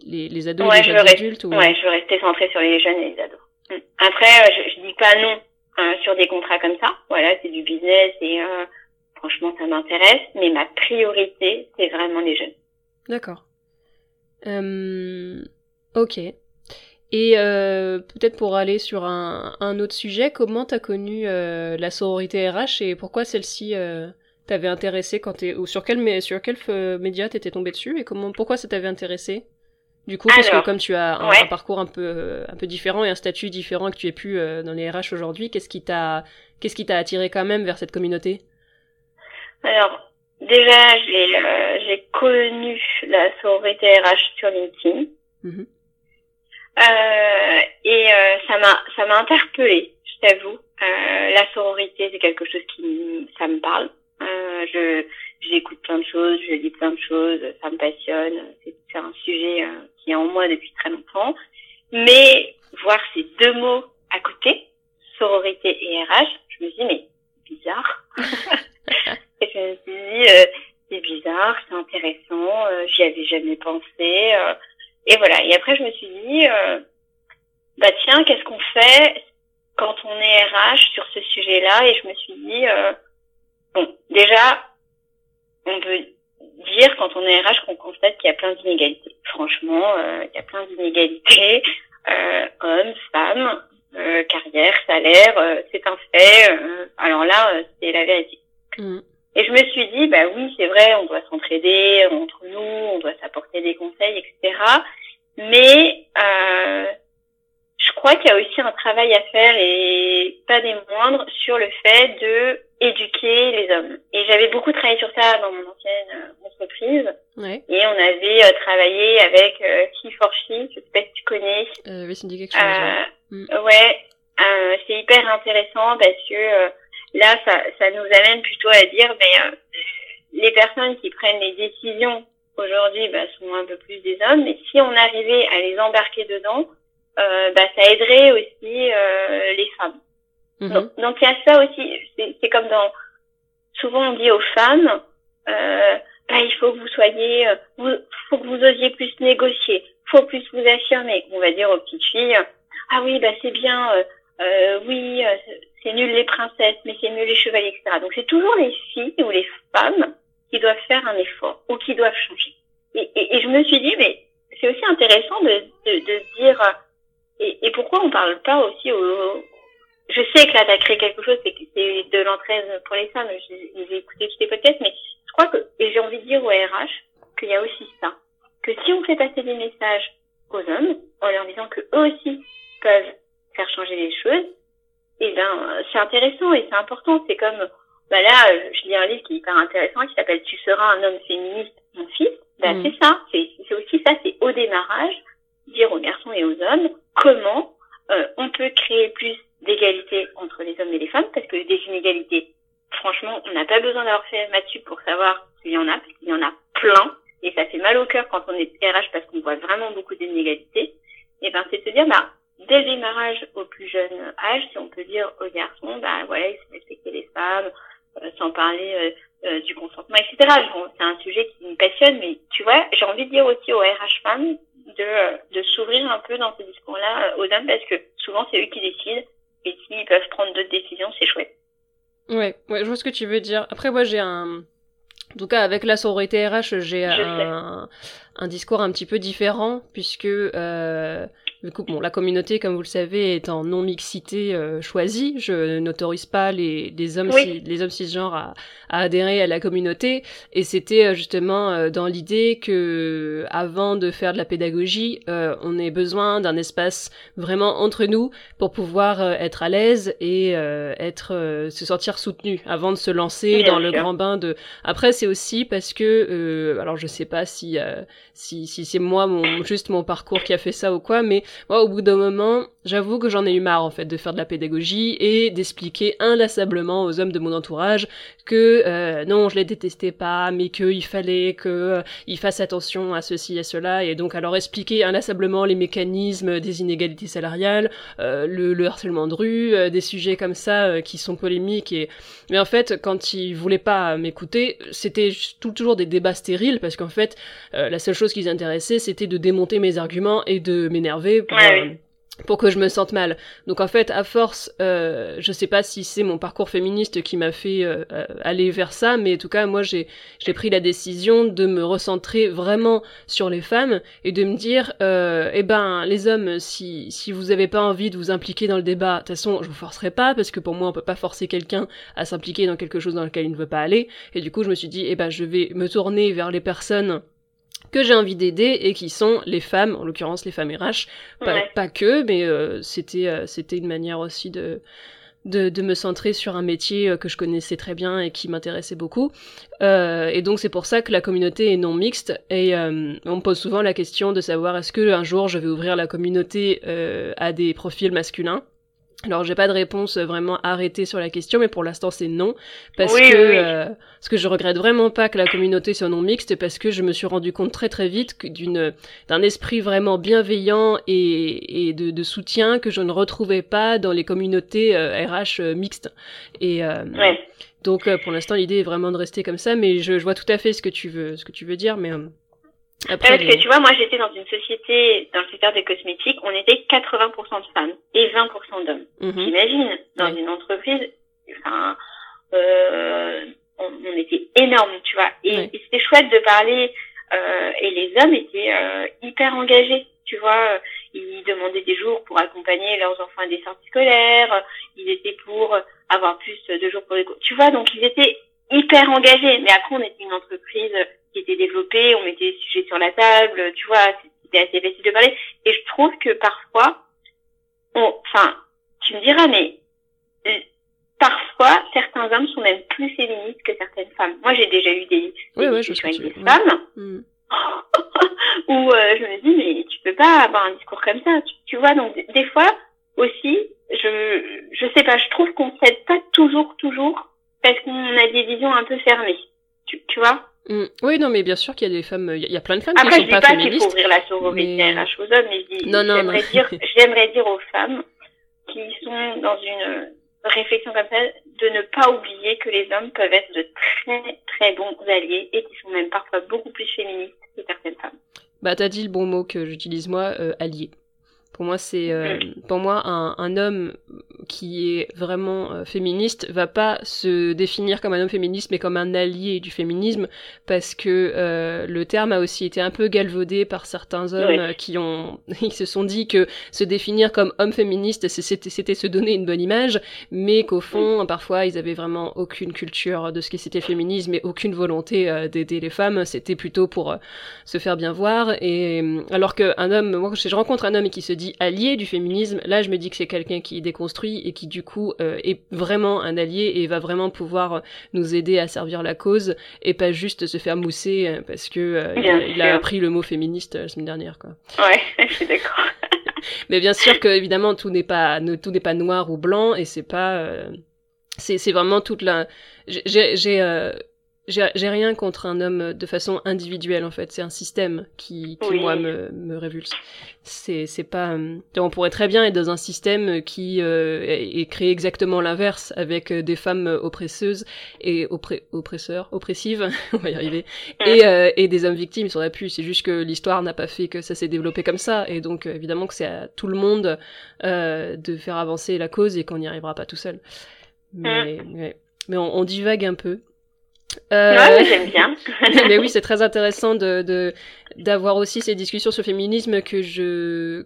les, les ados et les jeunes adultes ou... Ouais, je veux rester centré sur les jeunes et les ados. Mm. Après, je, je dis pas non sur des contrats comme ça. Voilà, c'est du business et franchement, ça m'intéresse. Mais ma priorité, c'est vraiment les jeunes. D'accord. ok. Et euh, peut-être pour aller sur un, un, autre sujet, comment t'as connu euh, la sororité RH et pourquoi celle-ci euh, t'avait intéressé quand t'es ou sur quel sur quel média t'étais tombé dessus et comment pourquoi ça t'avait intéressé? Du coup, parce que comme tu as un, parcours un peu un peu différent et un statut différent que tu es plus dans les RH aujourd'hui, qu'est-ce qui t'a qu'est-ce qui t'a attiré quand même vers cette communauté? Alors déjà, j'ai j'ai connu la sororité RH sur LinkedIn. Mm euh, et euh, ça m'a ça m'a interpellée, je t'avoue. Euh, la sororité, c'est quelque chose qui ça me parle. je j'écoute plein de choses, je lis plein de choses, ça me passionne, c'est un sujet euh, qui est en moi depuis très longtemps. Mais voir ces deux mots à côté, sororité et RH, je me dis mais bizarre. <laughs> et je me suis dit euh, c'est bizarre, c'est intéressant, euh, j'y avais jamais pensé. Et voilà. Et après je me suis dit bah tiens qu'est-ce qu'on fait quand on est RH sur ce sujet-là? Et je me suis dit bon déjà on peut dire quand on est RH qu'on constate qu'il y a plein d'inégalités. Franchement, euh, il y a plein d'inégalités, <laughs> euh, hommes, femmes, euh, carrière, salaire, euh, c'est un fait. Euh, alors là, c'est la vérité. Mm. Et je me suis dit, bah oui, c'est vrai, on doit s'entraider entre nous, on doit s'apporter des conseils, etc. Mais je crois qu'il y a aussi un travail à faire et pas des moindres sur le fait de éduquer les hommes. Et j'avais beaucoup travaillé sur ça dans mon ancienne euh, entreprise. Ouais. Et on avait euh, travaillé avec euh, Key for She, je sais pas si tu connais. Euh, oui, ça me dit quelque chose. Euh, mm. Ouais, c'est hyper intéressant parce que là, ça, ça nous amène plutôt à dire, mais les personnes qui prennent les décisions aujourd'hui bah, sont un peu plus des hommes, mais si on arrivait à les embarquer dedans, bah, ça aiderait aussi les femmes. Mhm. Donc, il y a ça aussi. C'est comme dans souvent on dit aux femmes, euh, bah, il faut que vous soyez, euh, vous, faut que vous osiez plus négocier, faut plus vous affirmer. On va dire aux petites filles, ah oui, bah c'est bien, euh, euh oui, euh, c'est nul les princesses, mais c'est mieux les chevaliers, etc. Donc c'est toujours les filles ou les femmes qui doivent faire un effort ou qui doivent changer. Et, je me suis dit, mais c'est aussi intéressant de, de, de dire, et, et pourquoi on parle pas aussi aux, je sais que là, tu as créé quelque chose, c'est de l'entraide pour les femmes. J'ai écouté tous tes podcasts, mais je crois que, et j'ai envie de dire au RH, qu'il y a aussi ça. Que si on fait passer des messages aux hommes, en leur disant que eux aussi peuvent faire changer les choses, eh ben, c'est intéressant et c'est important. C'est comme, bah là, je lis un livre qui est hyper intéressant qui s'appelle Tu seras un homme féministe, mon fils. Ben, c'est ça. C'est aussi ça. C'est au démarrage, dire aux garçons et aux hommes comment euh, on peut créer plus d'égalité entre les hommes et les femmes, parce que des inégalités, franchement, on n'a pas besoin d'avoir fait Mathieu pour savoir s'il y en a, parce qu'il y en a plein, et ça fait mal au cœur quand on est RH parce qu'on voit vraiment beaucoup d'inégalités. Et ben, c'est de se dire, bah, dès le démarrage au plus jeune âge, si on peut dire aux garçons, bah voilà, il faut respecter les femmes, euh, sans parler euh, euh, du consentement, etc. c'est un sujet qui me passionne, mais tu vois, j'ai envie de dire aussi aux RH femmes de, de s'ouvrir un peu dans ce discours-là aux hommes parce que souvent c'est eux qui décident et s'ils peuvent prendre d'autres décisions, c'est chouette. Ouais, ouais, je vois ce que tu veux dire. Après, moi, j'ai un, en tout cas, avec la sororité RH, j'ai un, un, discours un petit peu différent, puisque euh, du coup, bon, la communauté, comme vous le savez, est en non-mixité euh, choisie. Je n'autorise pas les, les hommes les hommes cisgenres à, à, adhérer à la communauté. Et c'était euh, justement euh, dans l'idée que, avant de faire de la pédagogie, on ait besoin d'un espace vraiment entre nous pour pouvoir être à l'aise et être se sentir soutenu avant de se lancer dans le grand bain de. Après, c'est aussi parce que, alors je sais pas si si, si c'est moi mon juste mon parcours qui a fait ça ou quoi, mais moi, au bout d'un moment, j'avoue que j'en ai eu marre, en fait, de faire de la pédagogie et d'expliquer inlassablement aux hommes de mon entourage que euh, non, je les détestais pas, mais qu'il fallait qu'ils euh, fassent attention à ceci, à cela, et donc alors expliquer inlassablement les mécanismes des inégalités salariales, euh, le, le, harcèlement de rue, euh, des sujets comme ça euh, qui sont polémiques. Et... Mais en fait, quand ils voulaient pas m'écouter, c'était toujours des débats stériles, parce qu'en fait, la seule chose qui les intéressait, c'était de démonter mes arguments et de m'énerver pour, pour que je me sente mal. Donc en fait, à force, euh, je sais pas si c'est mon parcours féministe qui m'a fait euh, euh, aller vers ça, mais en tout cas, moi, j'ai pris la décision de me recentrer vraiment sur les femmes et de me dire, euh, eh ben, les hommes, si si vous avez pas envie de vous impliquer dans le débat, de toute façon, je vous forcerai pas parce que pour moi, on peut pas forcer quelqu'un à s'impliquer dans quelque chose dans lequel il ne veut pas aller. Et du coup, je me suis dit, eh ben, je vais me tourner vers les personnes que j'ai envie d'aider et qui sont les femmes, en l'occurrence les femmes RH, pas, pas que, mais euh, c'était euh, c'était une manière aussi de, de, de me centrer sur un métier euh, que je connaissais très bien et qui m'intéressait beaucoup. et donc c'est pour ça que la communauté est non mixte et on me pose souvent la question de savoir est-ce que un jour je vais ouvrir la communauté à des profils masculins? Alors j'ai pas de réponse vraiment arrêtée sur la question, mais pour l'instant c'est non, parce que euh, parce que je regrette vraiment pas que la communauté soit non mixte, parce que je me suis rendu compte très très vite d'une d'un esprit vraiment bienveillant et, et de, de, soutien que je ne retrouvais pas dans les communautés RH euh, mixtes. Et ouais. donc pour l'instant l'idée est vraiment de rester comme ça, mais je, je, vois tout à fait ce que tu veux ce que tu veux dire, mais après, parce que tu vois, moi j'étais dans une société, dans le secteur des cosmétiques, on était 80% de femmes et 20% d'hommes. Mhm. J'imagine, dans une entreprise, enfin, euh, on, on, était énorme, tu vois. Et, c'était chouette de parler, euh, et les hommes étaient euh, hyper engagés, tu vois. Ils demandaient des jours pour accompagner leurs enfants à des sorties scolaires, ils étaient pour avoir plus de jours pour les... Tu vois, donc ils étaient hyper engagés. Mais après, on était une entreprise était développée, on mettait les sujets sur la table, tu vois, c'était assez facile de parler. Et je trouve que parfois, on, enfin, tu me diras, mais euh, parfois, certains hommes sont même plus féministes que certaines femmes. Moi, j'ai déjà eu des, des avec des femmes mm. <laughs> où euh, je me dis, mais tu peux pas avoir un discours comme ça, tu, vois. Donc, des fois aussi, je, je sais pas, je trouve qu'on s'aide pas toujours, toujours, parce qu'on a des visions un peu fermées, tu, tu vois? Mm. Oui, non, mais bien sûr qu'il y a des femmes, il y a plein de femmes qui ne sont pas, féministes. Après, je dis pas qu'il faut ouvrir la sororité mais... RH aux hommes, mais je dis, j'aimerais dire, j'aimerais dire aux femmes qui sont dans une réflexion comme ça, de ne pas oublier que les hommes peuvent être de très très bons alliés et qui sont même parfois beaucoup plus féministes que certaines femmes. Bah, t'as dit le bon mot que j'utilise moi, euh, allié. Pour moi, c'est euh, pour moi un, un, homme qui est vraiment euh, féministe va pas se définir comme un homme féministe, mais comme un allié du féminisme, parce que euh, le terme a aussi été un peu galvaudé par certains hommes qui ont <laughs> qui se sont dit que se définir comme homme féministe, c'était se donner une bonne image, mais qu'au fond, parfois, ils avaient vraiment aucune culture de ce qui c'était féminisme et aucune volonté d'aider les femmes. C'était plutôt pour se faire bien voir. Et alors qu'un homme, moi, je rencontre un homme qui se dit allié du féminisme, là je me dis que c'est quelqu'un qui déconstruit et qui du coup euh, est vraiment un allié et va vraiment pouvoir nous aider à servir la cause et pas juste se faire mousser euh, parce que euh, il, a, appris le mot féministe la semaine dernière quoi. Ouais, <laughs> je suis d'accord. <laughs> Mais bien sûr que évidemment tout n'est pas tout n'est pas noir ou blanc et c'est pas c'est c'est vraiment toute la j'ai j'ai j'ai rien contre un homme de façon individuelle en fait, c'est un système qui, qui moi me, me révulse. C'est c'est pas euh, on pourrait très bien être dans un système qui euh, est, créé exactement l'inverse avec euh, des femmes oppresseuses et oppresseurs, oppressives, <laughs> on va y arriver, et, euh, et des hommes victimes, ils auraient pu, c'est juste que l'histoire n'a pas fait que ça s'est développé comme ça. Et donc évidemment que c'est à tout le monde de faire avancer la cause et qu'on n'y arrivera pas tout seul. Mais, mais on, on divague un peu. Euh... j'aime bien. <laughs> mais oui, c'est très intéressant de d'avoir aussi ces discussions sur le féminisme que je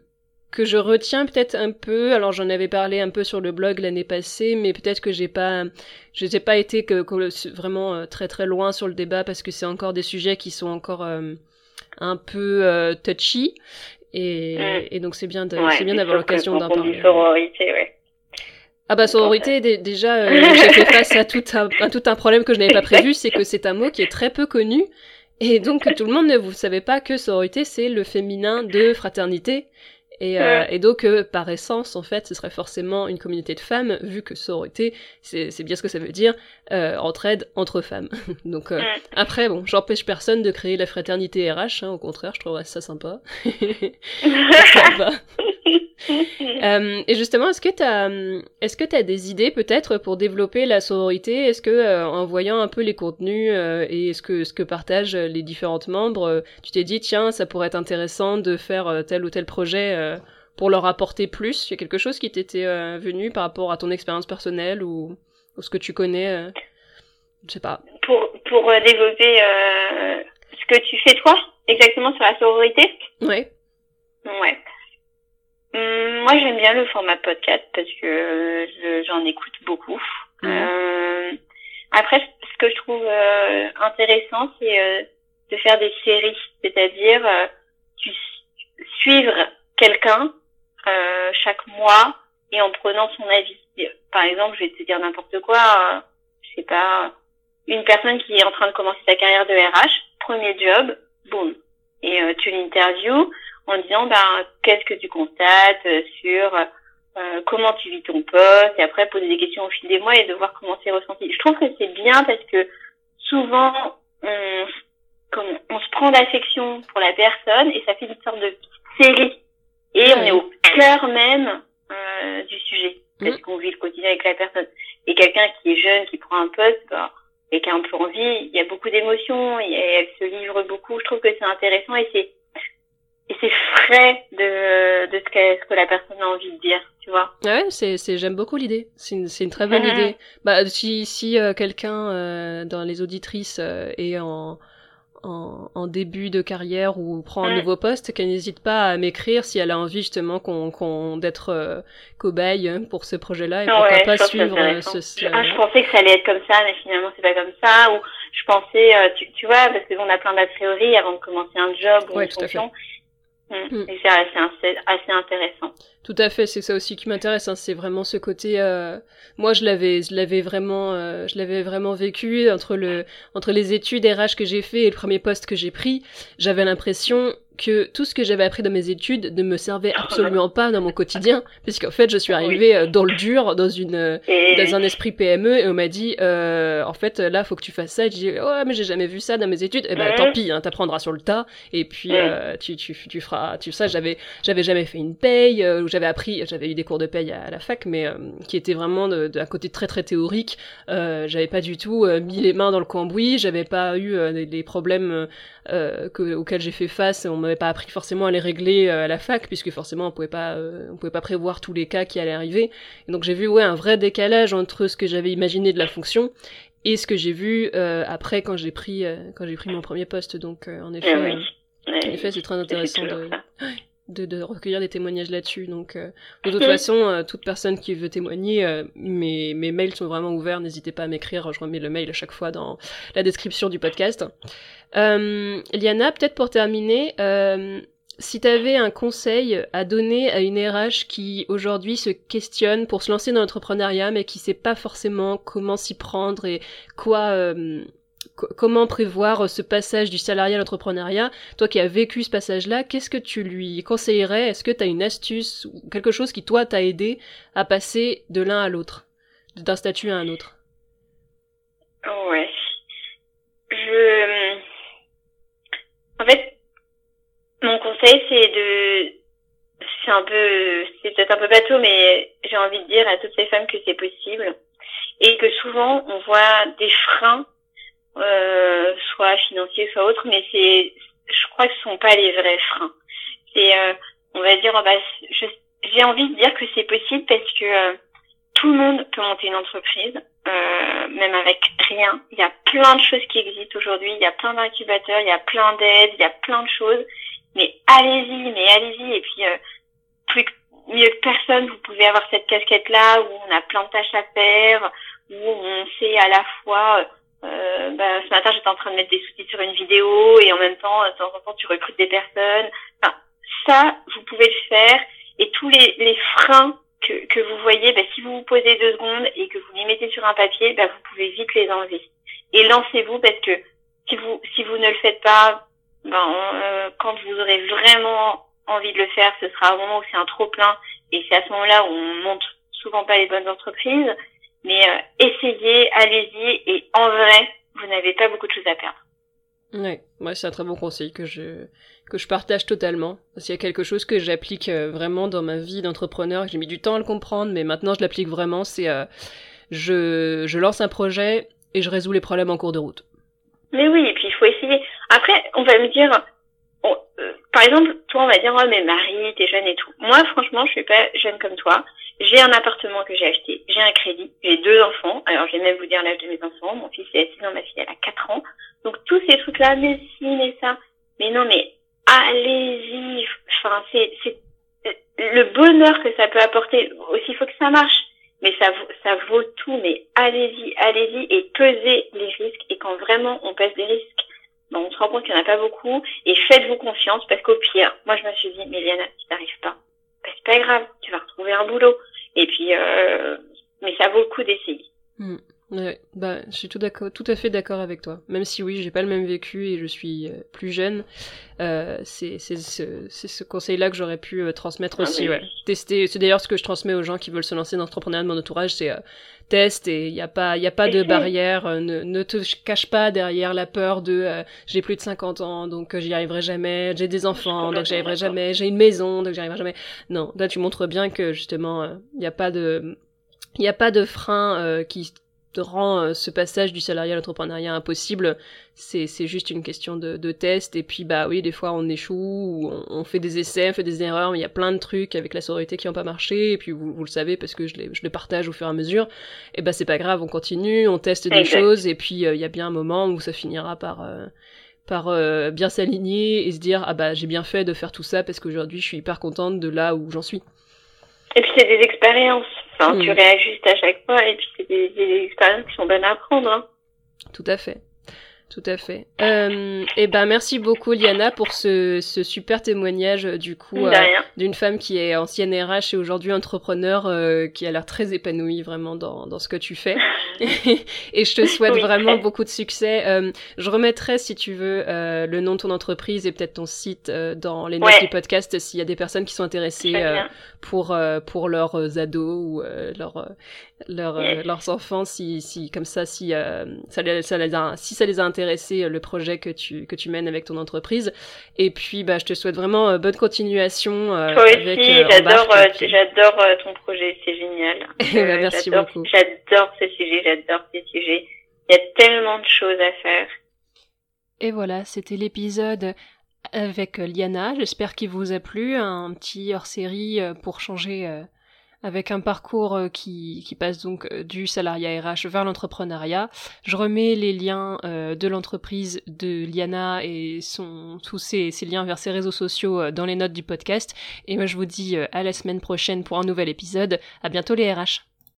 que je retiens peut-être un peu. Alors j'en avais parlé un peu sur le blog l'année passée, mais peut-être que j'ai pas, je n'ai pas été que, vraiment euh, très très loin sur le débat parce que c'est encore des sujets qui sont encore euh, un peu euh, touchy. Et, mm. et, donc c'est bien, c'est bien d'avoir l'occasion d'en parler. Sororité, ouais. Ah bah sororité, déjà, euh, <laughs> j'ai fait face à tout un, à tout un problème que je n'avais pas prévu, c'est que c'est un mot qui est très peu connu. Et donc tout le monde ne vous savez pas que sororité, c'est le féminin de fraternité. Et, euh, et donc, euh, par essence, en fait, ce serait forcément une communauté de femmes, vu que sororité, c'est bien ce que ça veut dire, euh, entraide entre femmes. <laughs> donc, après, bon, j'empêche personne de créer la fraternité RH, hein, au contraire, je trouverais ça sympa. <laughs> sympa. Euh, et justement, est-ce que tu as, est-ce que as des idées peut-être pour développer la sororité? Est-ce que euh, en voyant un peu les contenus euh, et est-ce que ce que partagent les différentes membres, euh, tu t'es dit tiens, ça pourrait être intéressant de faire tel ou tel projet pour leur apporter plus? Il y a quelque chose qui t'était venu par rapport à ton expérience personnelle ou, ou, ce que tu connais Je sais pas. Pour pour développer ce que tu fais toi exactement sur la sororité? Ouais. Ouais. Hum, moi, j'aime bien le format podcast parce que j'en écoute beaucoup. Mmh. Euh, après, ce que je trouve euh, intéressant, c'est euh, de faire des séries, c'est-à-dire euh, suivre quelqu'un chaque mois et en prenant son avis. Par exemple, je vais te dire n'importe quoi, je sais pas, une personne qui est en train de commencer sa carrière de RH, premier job, boum, et tu l'interviews en disant ben qu'est-ce que tu constates sur euh, comment tu vis ton poste, et après poser des questions au fil des mois et de voir comment c'est ressenti. Je trouve que c'est bien parce que souvent, on, on se prend d'affection pour la personne et ça fait une sorte de série. Et on est au cœur même euh, du sujet, parce mm. qu'on vit le quotidien avec la personne. Et quelqu'un qui est jeune, qui prend un poste, bah, et qui a un peu envie, il y a beaucoup d'émotions, elle se livre beaucoup. Je trouve que c'est intéressant et c'est et c'est frais de, de ce, que, ce que la personne a envie de dire, tu vois. Ouais, c'est, c'est, j'aime beaucoup l'idée. C'est une, c'est une très bonne idée. Bah, si, si euh, quelqu'un euh, dans les auditrices euh, est en, en, en, début de carrière ou prend un nouveau poste, qu'elle n'hésite pas à m'écrire si elle a envie justement qu'on, qu'on d'être euh, cobaye hein, pour ce projet-là et pourquoi pas suivre ce, ce... Ah, je pensais que ça allait être comme ça, mais finalement c'est pas comme ça. Ou je pensais, tu, tu vois, parce qu'on a plein d'a priori avant de commencer un job ou une fonction. Mm. Mm. Et c'est assez, assez, intéressant. Tout à fait, c'est ça aussi qui m'intéresse. Hein. C'est vraiment ce côté. Euh... Moi, je l'avais, je l'avais vraiment, euh, je l'avais vraiment vécu entre le, entre les études RH que j'ai fait et le premier poste que j'ai pris. J'avais l'impression que tout ce que j'avais appris dans mes études ne me servait absolument pas dans mon quotidien, puisqu'en fait, je suis arrivée euh, dans le dur, dans une, euh, dans un esprit PME, et on m'a dit, euh, en fait, là, faut que tu fasses ça. Et je dis, ouais, mais j'ai jamais vu ça dans mes études. Et eh ben, tant pis, hein, t'apprendras sur le tas, et puis euh, tu, tu, tu feras, tu sais, j'avais, j'avais jamais fait une paye, euh, j'avais appris, j'avais eu des cours de paye à, la fac, mais qui étaient vraiment d'un côté très très théorique. j'avais pas du tout mis les mains dans le cambouis, j'avais pas eu des, problèmes que, auxquels j'ai fait face. On m'avait pas appris forcément à les régler euh, à la fac puisque forcément on pouvait pas euh, on pouvait pas prévoir tous les cas qui allaient arriver. Et donc j'ai vu ouais un vrai décalage entre ce que j'avais imaginé de la fonction et ce que j'ai vu euh, après quand j'ai pris quand j'ai pris mon premier poste. Donc en effet en effet c'est très intéressant de <gasps> de, de, recueillir des témoignages là-dessus. Donc, de toute façon, toute personne qui veut témoigner, mes, mes mails sont vraiment ouverts. N'hésitez pas à m'écrire. Je remets le mail à chaque fois dans la description du podcast. Euh, Liana, peut-être pour terminer, euh, si tu avais un conseil à donner à une RH qui aujourd'hui se questionne pour se lancer dans l'entrepreneuriat mais qui sait pas forcément comment s'y prendre et quoi euh, comment prévoir ce passage du salariat à l'entrepreneuriat, toi qui as vécu ce passage-là, qu'est-ce que tu lui conseillerais? Est-ce que tu as une astuce ou quelque chose qui toi t'a aidé à passer de l'un à l'autre, d'un statut à un autre? Ouais. Je en fait, mon conseil, c'est de, c'est un peu, c'est peut-être un peu bateau, mais j'ai envie de dire à toutes ces femmes que c'est possible et que souvent on voit des freins, euh, soit financiers, soit autres, mais c'est, je crois que ce sont pas les vrais freins. C'est, euh, on va dire, bah, j'ai envie de dire que c'est possible parce que euh, tout le monde peut monter une entreprise, euh, même avec rien. Il y a plein de choses qui existent aujourd'hui. Il y a plein d'incubateurs, il y a plein d'aides, il y a plein de choses. Mais allez-y, mais allez-y. Et puis, euh, plus mieux que personne, vous pouvez avoir cette casquette-là où on a plein de tâches à faire, où on sait à la fois. Euh, bah, ce matin, j'étais en train de mettre des sous-titres sur une vidéo et en même temps, de temps en temps, tu recrutes des personnes. Enfin, ça, vous pouvez le faire. Et tous les, les freins que, vous voyez, bah, si vous vous posez deux secondes et que vous les mettez sur un papier, bah, vous pouvez vite les enlever. Et lancez-vous parce que si vous si vous ne le faites pas, ben, euh, quand vous aurez vraiment envie de le faire, ce sera au moment où c'est un trop plein et c'est à ce moment-là où on monte souvent pas les bonnes entreprises. Mais euh, essayez, allez-y et en vrai, vous n'avez pas beaucoup de choses à perdre. Ouais, moi c'est un très bon conseil que je que je partage totalement. S'il y a quelque chose que j'applique euh, vraiment dans ma vie d'entrepreneur, j'ai mis du temps à le comprendre, mais maintenant je l'applique vraiment, c'est euh, je, lance un projet et je résous les problèmes en cours de route. Mais oui, et puis il faut essayer. Après, on va me dire, euh, par exemple, toi on va dire, oh mais Marie, t'es jeune et tout. Moi franchement, je suis pas jeune comme toi. J'ai un appartement que j'ai acheté, j'ai un crédit, j'ai deux enfants. Alors je vais même vous dire l'âge de mes enfants. Mon fils est 6 ans, ma fille elle a 4 ans. Donc tous ces trucs-là, mais si, mais ça. Mais non, mais allez-y. Enfin, c'est, c'est le bonheur que ça peut apporter. Aussi, il faut que ça marche. Mais ça, ça vaut tout. Mais allez-y, allez-y et pesez les risques. Et quand vraiment on pèse des risques, ben, on se rend compte qu'il n'y en a pas beaucoup. Et faites-vous confiance parce qu'au pire, moi je me suis dit, mais Liana, si t'arrives pas, ben, c'est pas grave. Tu vas retrouver un boulot. Et puis, euh, mais ça vaut le coup d'essayer. Hmm. Ouais, bah, je suis tout, d'accord, tout à fait d'accord avec toi. Même si oui, j'ai pas le même vécu et je suis euh, plus jeune, euh, c'est ce, conseil-là que j'aurais pu euh, transmettre ah aussi. Ouais. Tester, c'est d'ailleurs ce que je transmets aux gens qui veulent se lancer dans l'entrepreneuriat de mon entourage, c'est test et il n'y a pas, y a pas de <laughs> barrière. ne, ne te cache pas derrière la peur de j'ai plus de 50 ans donc j'y arriverai jamais, j'ai des enfants donc j'y arriverai jamais, j'ai une maison donc j'y arriverai jamais. Non, là tu montres bien que justement il n'y a pas de il n'y a pas de frein qui, rend euh, ce passage du salariat à l'entrepreneuriat impossible. C'est, c'est juste une question de, de test. Et puis, bah oui, des fois, on échoue, ou on, fait des essais, on fait des erreurs, mais il y a plein de trucs avec la sororité qui n'ont pas marché. Et puis, vous, vous le savez, parce que je, les, je le partage au fur et à mesure. Et bah, c'est pas grave, on continue, on teste des choses. Et puis, euh, il y a bien un moment où ça finira par... Euh, par bien s'aligner et se dire ah bah j'ai bien fait de faire tout ça parce qu'aujourd'hui je suis hyper contente de là où j'en suis. Et puis c'est des expériences. Enfin, tu mm. réajustes à chaque fois et puis c'est des, expériences qui sont bonnes à apprendre. Hein. Tout à fait. Tout à fait. Euh, et ben merci beaucoup Liana pour ce, ce super témoignage euh, du coup euh, d'une femme qui est ancienne RH et aujourd'hui entrepreneur euh, qui a l'air très épanouie vraiment dans, dans ce que tu fais. <laughs> <laughs> et je te souhaite vraiment beaucoup de succès. Euh, je remettrai si tu veux le nom de ton entreprise et peut-être ton site dans les notes du podcast s'il y a des personnes qui sont intéressées pour pour leurs ados ou leurs leurs enfants si si comme ça si ça, les, ça les a, si ça les a intéressés euh, le projet que tu, que tu mènes avec ton entreprise. Et puis, bah, je te souhaite vraiment euh, bonne continuation. Euh, Toi aussi, j'adore, j'adore ton projet, c'est génial. Bah, <laughs> merci beaucoup. J'adore ce sujet, j'adore ce sujet. Il y a tellement de choses à faire. Et voilà, c'était l'épisode avec Liana. J'espère qu'il vous a plu. Un petit hors-série pour changer avec un parcours euh, qui, qui passe donc euh, du salariat RH vers l'entrepreneuriat. Je remets les liens euh, de l'entreprise de Liana et son, tous ces, ces, liens vers ses réseaux sociaux dans les notes du podcast. Et moi je vous dis à la semaine prochaine pour un nouvel épisode. À bientôt les RH.